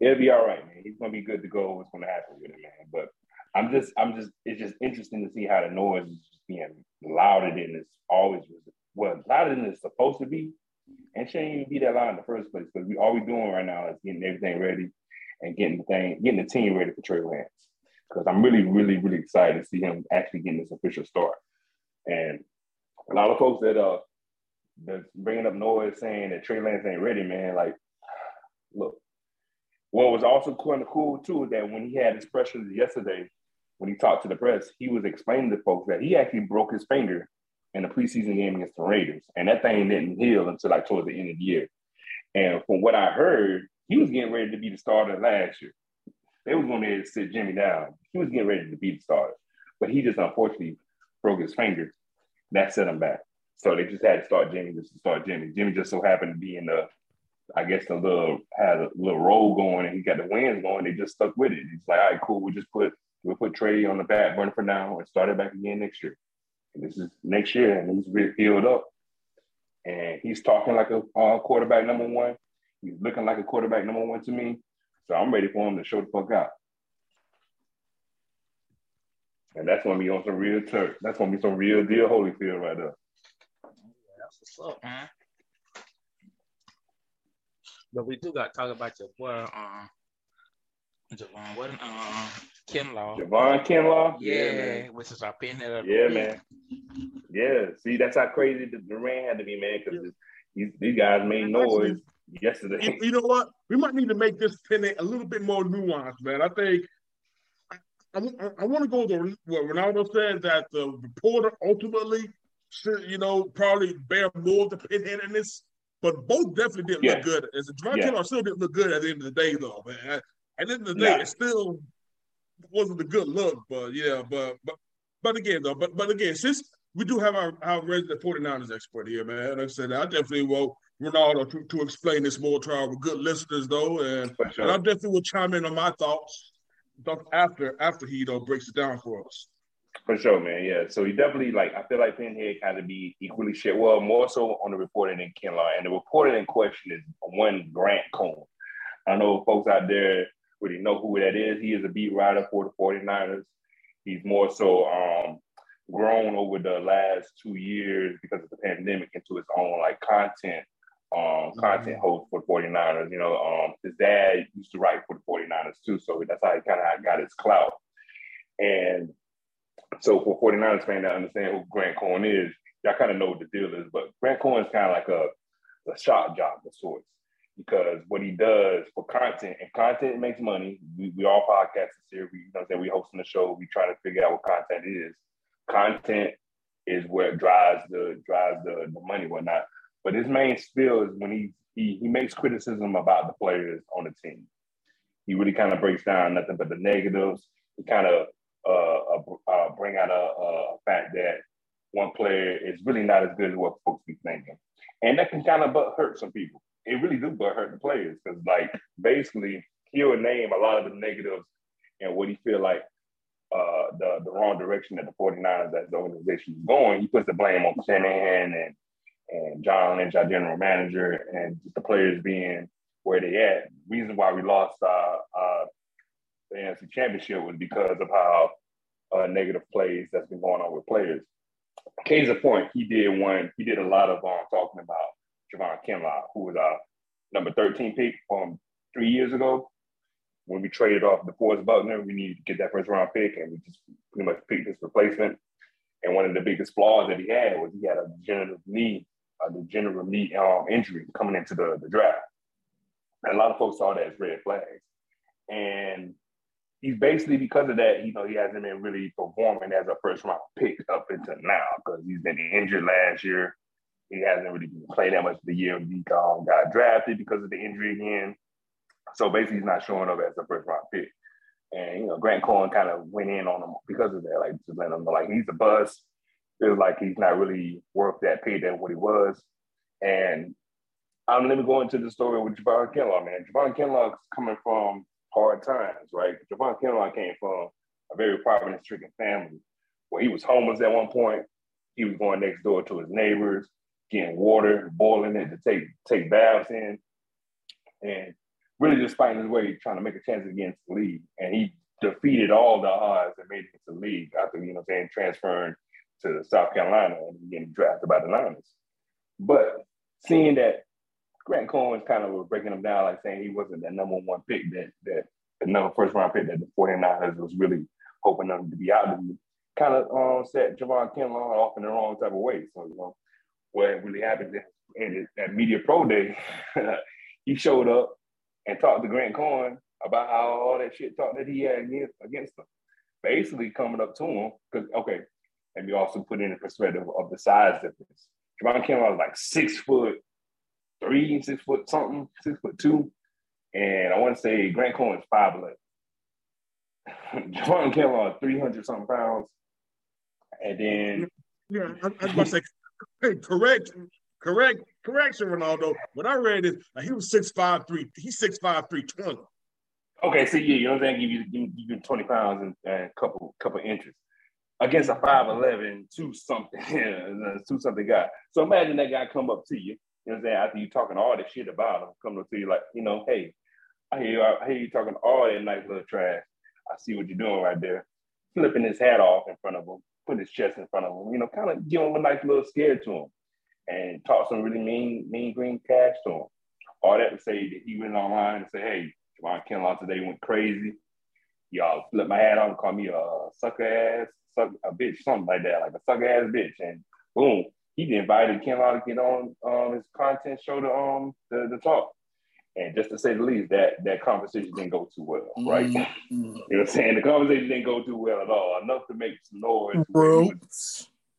it'll be all right, man. He's gonna be good to go. What's gonna happen with him, man? But I'm just, I'm just, it's just interesting to see how the noise is being louder than it's always was. Well, louder than it's supposed to be, and shouldn't even be that loud in the first place. Because we all we doing right now is getting everything ready and getting the thing, getting the team ready for Trey Lance. Because I'm really, really, really excited to see him actually getting this official start. And a lot of folks that uh that's bringing up noise saying that Trey Lance ain't ready, man. Like, look, what was also kind of cool too is that when he had his pressures yesterday, when he talked to the press, he was explaining to folks that he actually broke his finger in a preseason game against the Raiders, and that thing didn't heal until like towards the end of the year. And from what I heard, he was getting ready to be the starter last year. They was going to sit Jimmy down. He was getting ready to be the starter, but he just unfortunately broke his finger. That set him back. So they just had to start Jimmy just to start Jimmy. Jimmy just so happened to be in the, I guess the little had a little role going and he got the wins going. They just stuck with it. It's like, all right, cool. We just put we'll put Trey on the back burner for now and start it back again next year. And this is next year, and he's really healed up. And he's talking like a uh, quarterback number one. He's looking like a quarterback number one to me. So I'm ready for him to show the fuck out. And that's gonna be on some real turf. That's gonna be some real deal Holyfield right there. that's what's up, man. But we do got to talk about your boy, um, Javon, what, Kinlaw. Javon Kinlaw? Yeah, yeah which is our pin Yeah, man. Yeah, see, that's how crazy the Durant had to be, man, because these, these guys made noise yesterday. You, you, know what? We might need to make this pin a little bit more nuanced, man. I think I, I, I want to go to what Ronaldo said that the reporter ultimately should, you know, probably bear more of the pinhead in this. But both definitely didn't yeah. look good. As a Javon yeah. still didn't look good at the end of the day, though, man. At the end of the day, nah. it still wasn't a good look. But yeah, but but but again, though, but but again, since we do have our, our resident 49ers expert here, man. Like I said, I definitely will Ronaldo to, to explain this more to our good listeners, though, and, sure. and I definitely will chime in on my thoughts after after he though breaks it down for us. For sure, man. Yeah. So he definitely like I feel like Pinhead kind of be equally shit. Well, more so on the reporting than Kinlaw. And the reporting in question is one Grant Cohn. I know folks out there really know who that is. He is a beat writer for the 49ers. He's more so um, grown over the last two years because of the pandemic into his own like content um, content mm-hmm. host for the 49ers. You know, um, his dad used to write for the 49ers too, so that's how he kind of got his clout. And so for 49ers fans that understand who Grant Cohn is, y'all kind of know what the deal is, but Grant Cohn is kind of like a, a shot job of sorts because what he does for content and content makes money. We, we all podcasters here. We, you know, what we hosting the show. We try to figure out what content is. Content is what drives the drives the, the money, whatnot. But his main spill is when he, he he makes criticism about the players on the team. He really kind of breaks down nothing but the negatives. He kind of uh, uh, uh, bring out a, a fact that one player is really not as good as what folks be thinking, and that can kind of but hurt some people. It really do but hurt the players because like basically he'll name a lot of the negatives and what he feel like uh, the the wrong direction that the 49ers as the organization is going, he puts the blame on Shanahan and and John Lynch, our general manager, and just the players being where they at. Reason why we lost uh, uh, the NFC Championship was because of how uh, negative plays that's been going on with players. Case in point, he did one. He did a lot of um, talking about Javon Kinlaw, who was our number 13 pick from three years ago. When we traded off the DeForest Buckner, we needed to get that first round pick, and we just pretty much picked his replacement. And one of the biggest flaws that he had was he had a degenerative knee, a degenerative knee um, injury coming into the, the draft. And a lot of folks saw that as red flags. And he's basically because of that, you know, he hasn't been really performing as a first round pick up until now because he's been injured last year. He hasn't really been playing that much of the year. He um, got drafted because of the injury again. So basically, he's not showing up as a first round pick. And you know, Grant Cohn kind of went in on him because of that, like just letting him know like he's a bust. Feels like he's not really worth that pay than what he was. And um, let me go into the story with Javon Kinlaw, man. Javon Kinlaw's coming from hard times, right? Javon Kinlaw came from a very poverty-stricken family where he was homeless at one point. He was going next door to his neighbors, getting water, boiling it to take take baths in, and really just fighting his way, trying to make a chance against the league. And he defeated all the odds and made it to the league after, you know, I'm saying transferring to South Carolina and getting drafted by the Niners. But seeing that Grant Cohn kind of breaking him down, like saying he wasn't that number one pick that that another first round pick that the 49ers was really hoping them to be out be. Kind of um, set Javon Kinlaw off in the wrong type of way. So, you know, what really happened in that media pro day, he showed up and talked to Grant Cohn about how all that shit talk that he had against, against him. Basically coming up to him, because, okay, and you also put in the perspective of the size difference. Javon Kinlaw was like six foot three, six foot something, six foot two. And I want to say Grant Cohn is five eleven. Javon Kinlaw, 300 something pounds. And then. Yeah, I, I was say, hey, correct, correct, correction, Ronaldo. What I read is uh, he was six five three. He's six five three twenty. Okay, so yeah, you know what I'm saying? Give you, give you 20 pounds and, a couple couple inches against a 5'11, two something, two something guy. So imagine that guy come up to you, you know what I'm saying, after you talking all this shit about him, come up to you like, you know, hey, I hear you, I hear you talking all that nice little trash. I see what you're doing right there. Flipping his hat off in front of him, putting his chest in front of him, you know, kind of give him a nice little scare to him and talk some really mean, mean green cash to him. All that to say that he went online and said, hey, Javon Kinlaw today went crazy. Y'all flip my hat on, call me a sucker ass, suck, a bitch, something like that, like a sucker ass bitch. And boom, he invited Kinlaw to get on um, his content show to um the, the talk. And just to say the least, that that conversation didn't go too well, right? Mm-hmm. you know what I'm saying? The conversation didn't go too well at all. Enough to make some noise. Bro.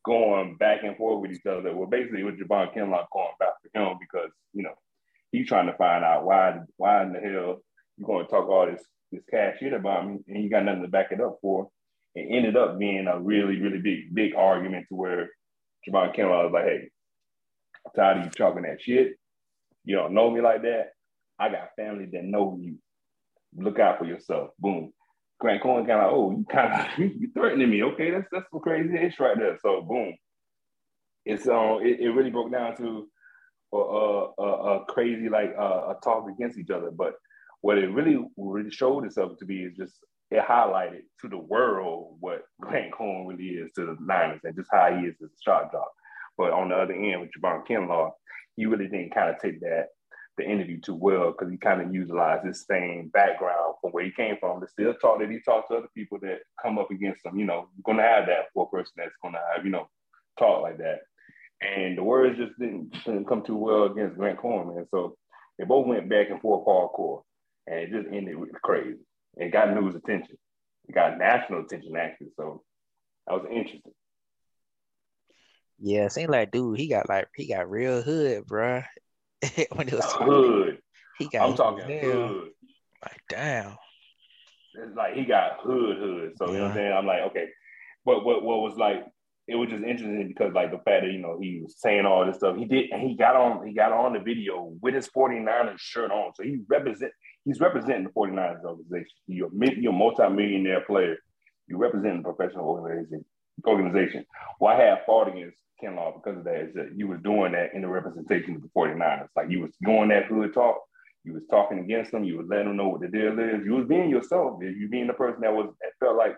Going back and forth with each other. Well, basically, with Javon Kinlaw going back for him because you know he's trying to find out why why in the hell you're going to talk all this this cash shit about me and you got nothing to back it up for. It ended up being a really really big big argument to where Javon Kinlaw was like, "Hey, I'm tired of you talking that shit. You don't know me like that. I got family that know you. Look out for yourself." Boom. Grant Cohn kind of, oh, you kind of you threatening me. Okay, that's that's some crazy ish right there. So boom, it's um, it, it really broke down to a, a, a crazy like a talk against each other. But what it really really showed itself to be is just it highlighted to the world what Grant Cohn really is to the Niners and just how he is as a shot drop. But on the other end with Javon Kinlaw, he really didn't kind of take that the interview too well because he kind of utilized his same background from where he came from to still talk that he talked to other people that come up against him. You know, gonna have that for a person that's gonna have, you know, talk like that. And the words just didn't, didn't come too well against Grant Cohn, man. So they both went back and forth hardcore. And it just ended with crazy. It got news attention. It got national attention actually. So that was interesting. Yeah, seemed like dude, he got like he got real hood, bro. when it was hood. He got I'm talking hood. Like damn. It's like he got hood hood. So yeah. you know what I'm saying? I'm like, okay. But what what was like it was just interesting because like the fact that you know he was saying all this stuff he did and he got on he got on the video with his 49ers shirt on so he represent he's representing the 49ers organization you're, you're a multi-millionaire player You represent a professional organization. Organization. What I have fought against Kinlaw because of that is that you was doing that in the representation of the 49ers. Like you was doing that hood talk. You was talking against them. You was letting them know what the deal is. You was being yourself. You being the person that was that felt like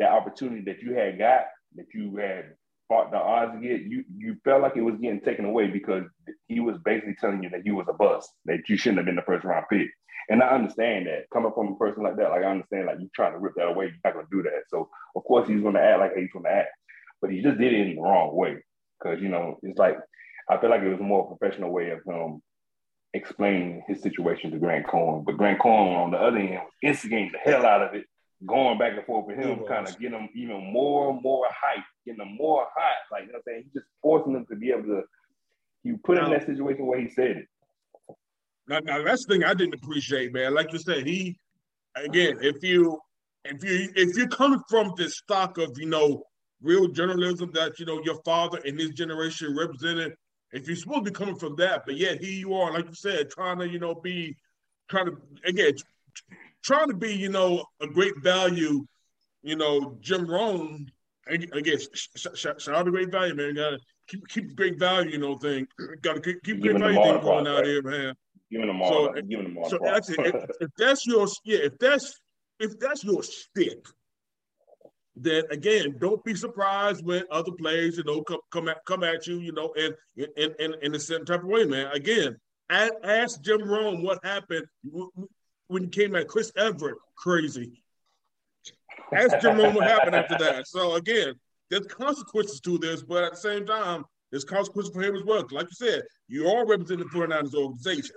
that opportunity that you had got, that you had fought the odds to get, you you felt like it was getting taken away because he was basically telling you that you was a bust, that you shouldn't have been the first round pick. And I understand that coming from a person like that, like I understand like you trying to rip that away, you're not gonna do that. So of course he's gonna act like he's gonna act, but he just did it in the wrong way. Cause you know, it's like I feel like it was more professional way of him explaining his situation to Grant Cohn. But Grant Cohn on the other end was instigating the hell out of it going back and forth with him, kind of getting him even more and more hype, getting them more hot. Like, you know what I'm saying? He's just forcing him to be able to, you put him in that situation where he said it. Now, now, that's the thing I didn't appreciate, man. Like you said, he, again, if you, if you, if you're coming from this stock of, you know, real journalism that, you know, your father and his generation represented, if you're supposed to be coming from that, but yet here you are, like you said, trying to, you know, be, trying to, again, trying to be, you know, a great value, you know, Jim Rome. Again, shout out to great value, man. Got to keep keep great value, you know, thing. Got to keep, keep great value thing going out here, man. Giving them all. So, giving them all. So it. If, if that's your yeah, if that's if that's your stick, then again, don't be surprised when other players, you know, come come at come at you, you know, in in in, in a certain type of way, man. Again, ask Jim Rome what happened when he came at Chris Everett crazy. Ask Jim Rome what happened after that. So again, there's consequences to this, but at the same time, there's consequences for him as well. Like you said, you are representing the 49ers organization.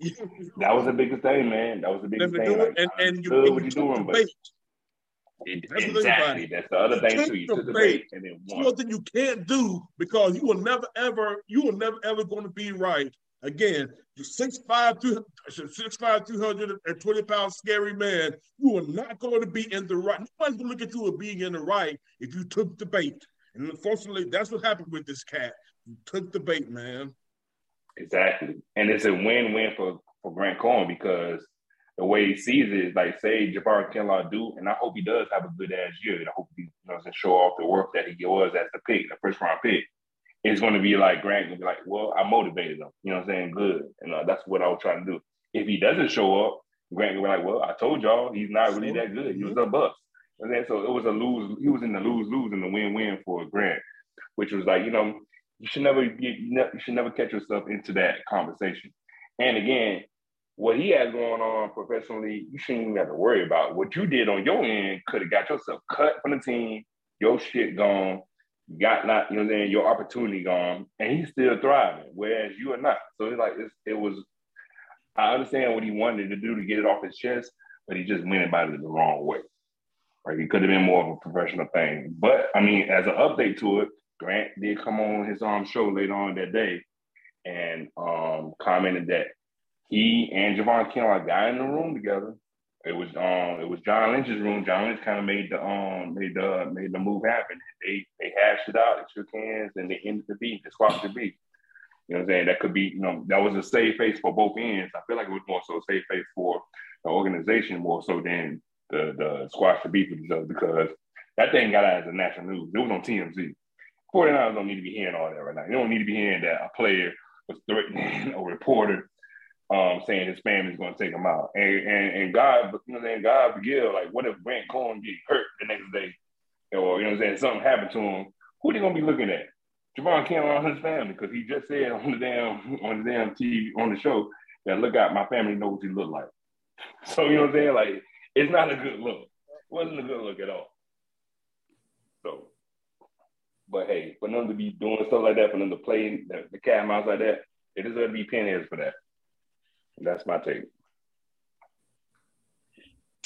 that was the biggest thing, man. That was the biggest thing. Like, and, and you, and what you doing, but it, That's exactly. That's the other thing too. You took the bait and then won. Something you can't do because you will never ever, you will never ever going to be right Again, you're 6'5", 6'5", 220 pound scary man. You are not going to be in the right. Nobody's going to look at you as being in the right if you took the bait. And unfortunately, that's what happened with this cat. You took the bait, man. Exactly. And it's a win-win for, for Grant Cohn because the way he sees it is like, say, Jabari Kinlaw do, and I hope he does have a good ass year. And I hope he you know, show off the work that he was as the pick, the first round pick it's going to be like Grant going to be like, well, I motivated him. You know what I'm saying? Good. And uh, that's what I was trying to do. If he doesn't show up, Grant will be like, well, I told y'all he's not really that good. He was a bust. And then so it was a lose. He was in the lose lose and the win win for Grant, which was like, you know, you should never get you should never catch yourself into that conversation. And again, what he has going on professionally, you shouldn't even have to worry about. What you did on your end could have got yourself cut from the team, your shit gone, got not, you know what I'm saying, your opportunity gone, and he's still thriving, whereas you are not. So it's like it's, it was. I understand what he wanted to do to get it off his chest, but he just went about it the wrong way. Right? He could have been more of a professional thing. But I mean, as an update to it, Grant did come on his um show later on that day and um commented that he and Javon Kinlaw got in the room together it was um it was John Lynch's room. John Lynch kind of made the um made the made the move happen. They they hashed it out, they shook hands, and they ended the beat, they squashed the beat. You know what I'm saying? That could be, you know, that was a safe face for both ends. I feel like it was more so a safe face for the organization more so than the the squash the beef with each other because that thing got out as a national news. It was on TMZ. 49ers don't need to be hearing all that right now. You don't need to be hearing that a player was threatening a reporter um, saying his family's going to take him out. And, and and God, you know, saying God forgive. Like, what if Grant Cohn get hurt the next day, or you know, what I'm saying something happened to him? Who are they going to be looking at? Javon Cameron on his family because he just said on the damn on the damn TV on the show that look out, my family knows what he look like. So you know what I'm saying? Like, it's not a good look. It wasn't a good look at all. So, but hey, for them to be doing stuff like that, for them to play the, the cat and mouse like that, it deserves to be pinheads for that. That's my take.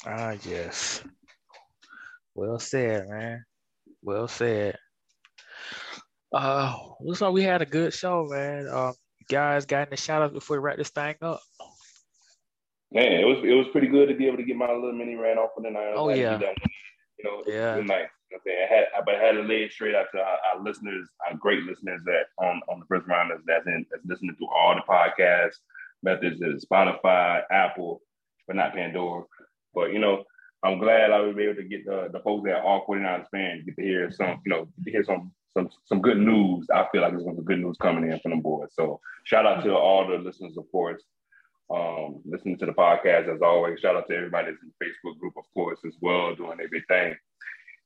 Ah, yes. Well said, man. Well said. Uh, looks like we had a good show, man. Um, guys got any shout outs before we wrap this thing up? Man, it was it was pretty good to be able to get my little mini ran off of the night. Oh yeah. You know, yeah. Night. Okay, I had, but I had to lay it straight out to our, our, listeners, our great listeners that on on the first rounders that's in that's listening to all the podcasts methods is Spotify, Apple, but not Pandora. But you know, I'm glad I was able to get the the folks that all 49ers fans get to hear some, you know, to hear some some some good news. I feel like there's some good news coming in from the board. So shout out to all the listeners, of course. Um, listening to the podcast as always. Shout out to everybody that's in the Facebook group, of course, as well, doing their big thing.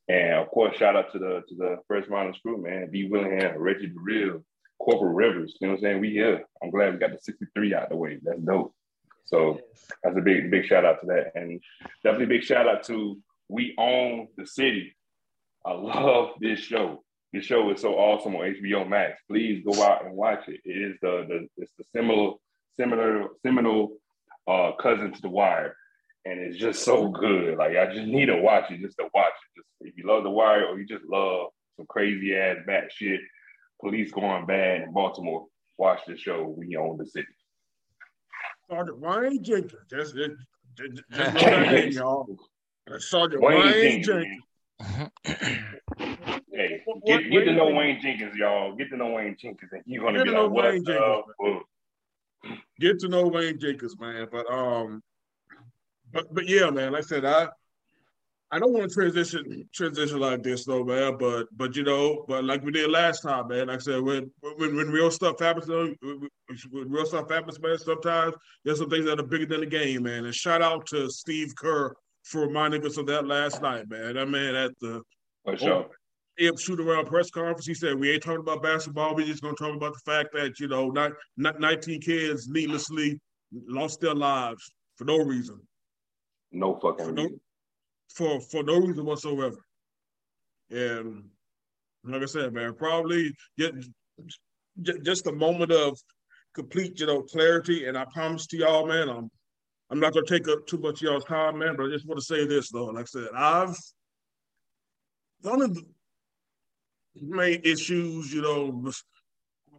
And of course, shout out to the to the first round crew, man. B Willingham, Reggie Real, Corporate Rivers. You know what I'm saying? We here. I'm glad we got the 63 out the way. That's dope. So that's a big, big shout out to that. And definitely big shout out to We Own the City. I love this show. This show is so awesome on HBO Max. Please go out and watch it. It is the, the it's the similar, similar, seminal uh, cousin to The Wire. And it's just so good. Like I just need to watch it just to watch it. Just if you love The Wire or you just love some crazy ass bat shit, police going bad in Baltimore, watch the show. We own the city. Sergeant Wayne Jenkins. That's it. Just, just know that name, y'all. Sergeant Wayne Wayne, Jenkins. Jenkins. Hey, get, get to know Wayne- Jenkins, y'all. Get to know Wayne Jenkins, and you're gonna Get be like, "What Wayne Jenkins. Get to know Wayne Jenkins, man. But um, but but yeah, man. Like I said, I I don't want to transition transition like this though, man. But but you know, but like we did last time, man. Like I said, when when, when real stuff happens, when when real stuff happens, man. Sometimes there's some things that are bigger than the game, man. And shout out to Steve Kerr for reminding us of that last night, man. That man at the For sure. Ip shoot around press conference. He said, "We ain't talking about basketball. We're just going to talk about the fact that you know, not, not 19 kids needlessly lost their lives for no reason, No fucking for no, reason. for for no reason whatsoever." And like I said, man, probably just just a moment of complete, you know, clarity. And I promise to y'all, man, I'm I'm not going to take up too much of y'all's time, man. But I just want to say this though. Like I said, I've one of the main issues, you know,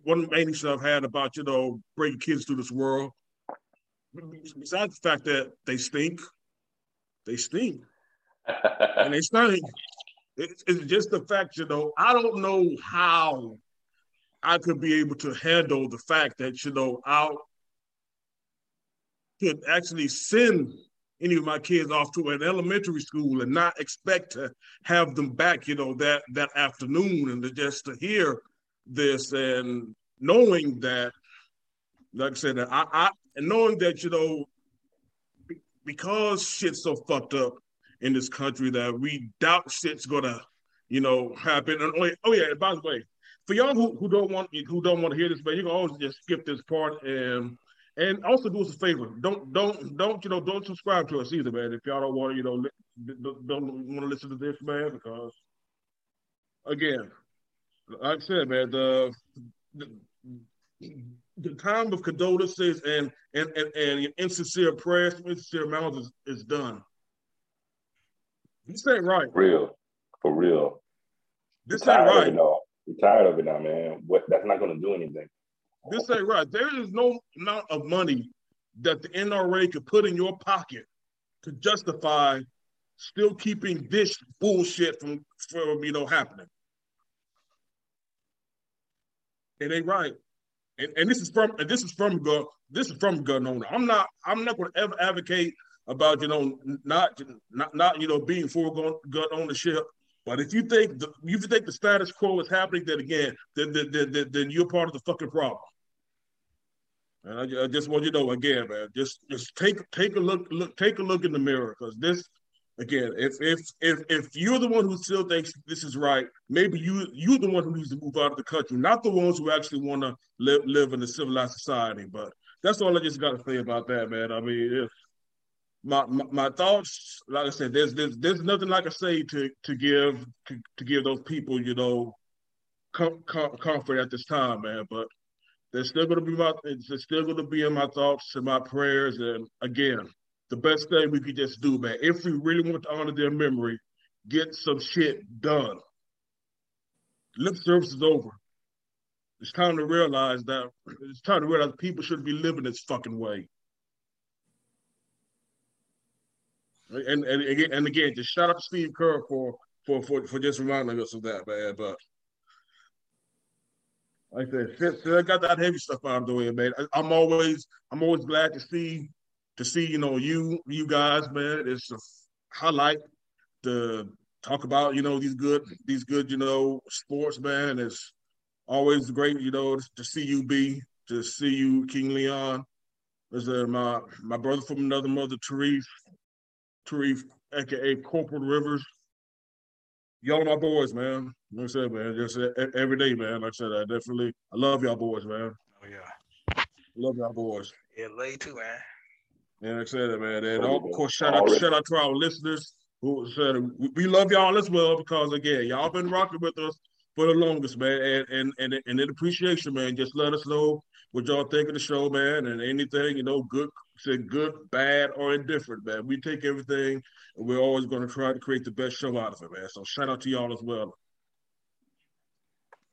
one of the main issues I've had about, you know, bringing kids through this world. Besides the fact that they stink, they stink, and they stink. It's, it's just the fact, you know, I don't know how I could be able to handle the fact that, you know, I could actually send any of my kids off to an elementary school and not expect to have them back, you know, that that afternoon and to just to hear this and knowing that, like I said, I, I and knowing that, you know, because shit's so fucked up in this country that we doubt shit's gonna, you know, happen. And oh yeah, oh and by the way, for y'all who, who don't want who don't want to hear this, man, you can always just skip this part and and also do us a favor. Don't don't don't you know don't subscribe to us either, man. If y'all don't want to, you know, don't, don't want to listen to this, man, because again, like I said, man, the the, the time of condolences and and and, and insincere prayers, insincere mouths is, is done. This ain't right. real, for real. This ain't tired of right. now. We're tired of it now, man. What? That's not gonna do anything. This ain't right. There is no amount of money that the NRA could put in your pocket to justify still keeping this bullshit from, from you know happening. It ain't right. And, and this is from and this is from gun this is from gun owner. I'm not I'm not gonna ever advocate about you know not not not you know being for gun, gun ownership. But if you think the, if you think the status quo is happening, then again, then then, then, then, then you're part of the fucking problem. And I, I just want you to know again, man. Just just take take a look look take a look in the mirror because this again, if if if if you're the one who still thinks this is right, maybe you you're the one who needs to move out of the country, not the ones who actually want to live live in a civilized society. But that's all I just got to say about that, man. I mean, if my, my my thoughts, like I said, there's there's there's nothing like I say to to give to, to give those people, you know, com- com- comfort at this time, man. But they're still going to be my it's still going to be in my thoughts and my prayers. And again, the best thing we could just do, man, if we really want to honor their memory, get some shit done. Lip service is over. It's time to realize that it's time to realize people shouldn't be living this fucking way. And and again, and again, just shout out to Steve Kerr for for for, for just reminding us of that, man. But like I said, since I got that heavy stuff out of the way, man. I, I'm always I'm always glad to see to see you know you you guys, man. It's a, highlight to talk about you know these good these good you know sports man. It's always great you know to see you be to see you King Leon. Is uh, my my brother from another mother, Tarif, Tarif, aka Corporal Rivers. Y'all are my boys, man. Like I said, man, just every day, man. Like I said, I definitely I love y'all boys, man. Oh yeah, love y'all boys. Yeah, love you too, man. Yeah, like I said, man. And of course, shout out, shout out to our listeners who said we love y'all as well because again, y'all been rocking with us for the longest, man. And and and, and in appreciation, man. Just let us know what y'all think of the show, man, and anything, you know, good, say good, bad, or indifferent, man. We take everything, and we're always going to try to create the best show out of it, man. So shout out to y'all as well.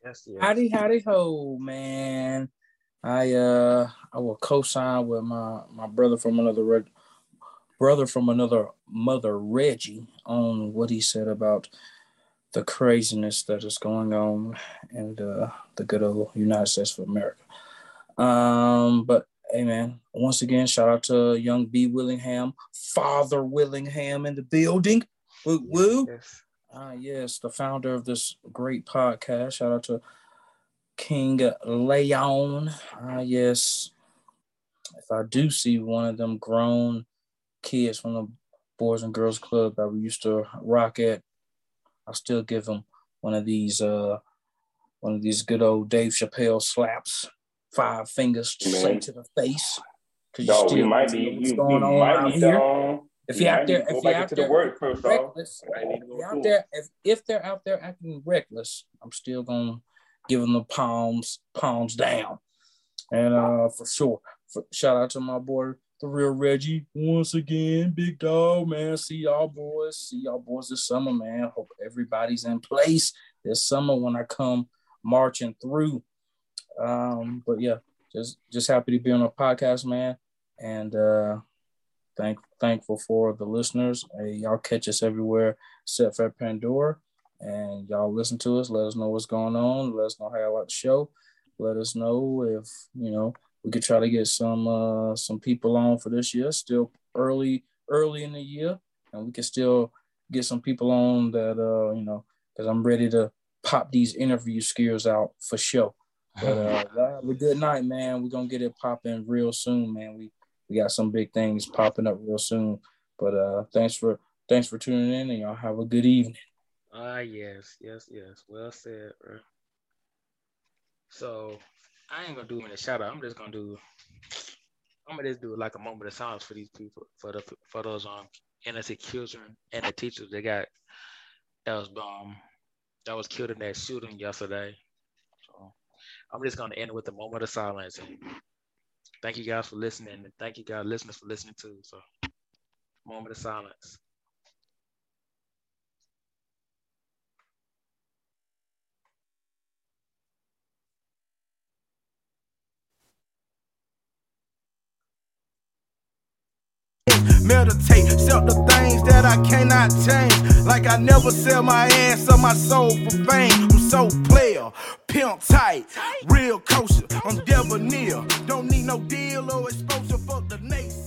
Yes, yes. Howdy, howdy, ho, man. I uh I will co-sign with my my brother from another brother from another mother, Reggie, on what he said about the craziness that is going on in the, the good old United States of America. Um, but hey man, once again, shout out to young B Willingham, Father Willingham in the building. Woo woo. Yes. Ah, yes, the founder of this great podcast. Shout out to King Leon. Ah, yes. If I do see one of them grown kids from the Boys and Girls Club that we used to rock at, I'll still give them one of these uh one of these good old Dave Chappelle slaps five fingers straight to the face. Cause you still might be what's you, going you on out here. if you're out there, if you're out there reckless, if out there, if, if they're out there acting reckless, I'm still gonna them the palms, palms down. And uh for sure, for, shout out to my boy, the real Reggie, once again, big dog, man. See y'all boys, see y'all boys this summer, man. Hope everybody's in place this summer when I come marching through um, but yeah, just just happy to be on a podcast, man, and uh, thank thankful for the listeners. Hey, y'all catch us everywhere except for Pandora, and y'all listen to us. Let us know what's going on. Let us know how y'all like the show. Let us know if you know we could try to get some uh, some people on for this year. Still early early in the year, and we can still get some people on that uh, you know because I'm ready to pop these interview skills out for sure. But uh, have a good night, man. We're gonna get it popping real soon, man. We we got some big things popping up real soon. But uh, thanks for thanks for tuning in, and y'all have a good evening. Ah, uh, yes, yes, yes. Well said, bro. So I ain't gonna do a shout out. I'm just gonna do. I'm gonna just do like a moment of silence for these people, for the for those um innocent children and the teachers they got that was um that was killed in that shooting yesterday. So I'm just gonna end with a moment of silence. Thank you guys for listening, and thank you guys listeners for listening too. So, moment of silence. Meditate, sell the things that I cannot change. Like I never sell my ass or my soul for fame. I'm so player, pimp tight, real kosher. I'm debonair. Don't need no deal or exposure for the naysayer.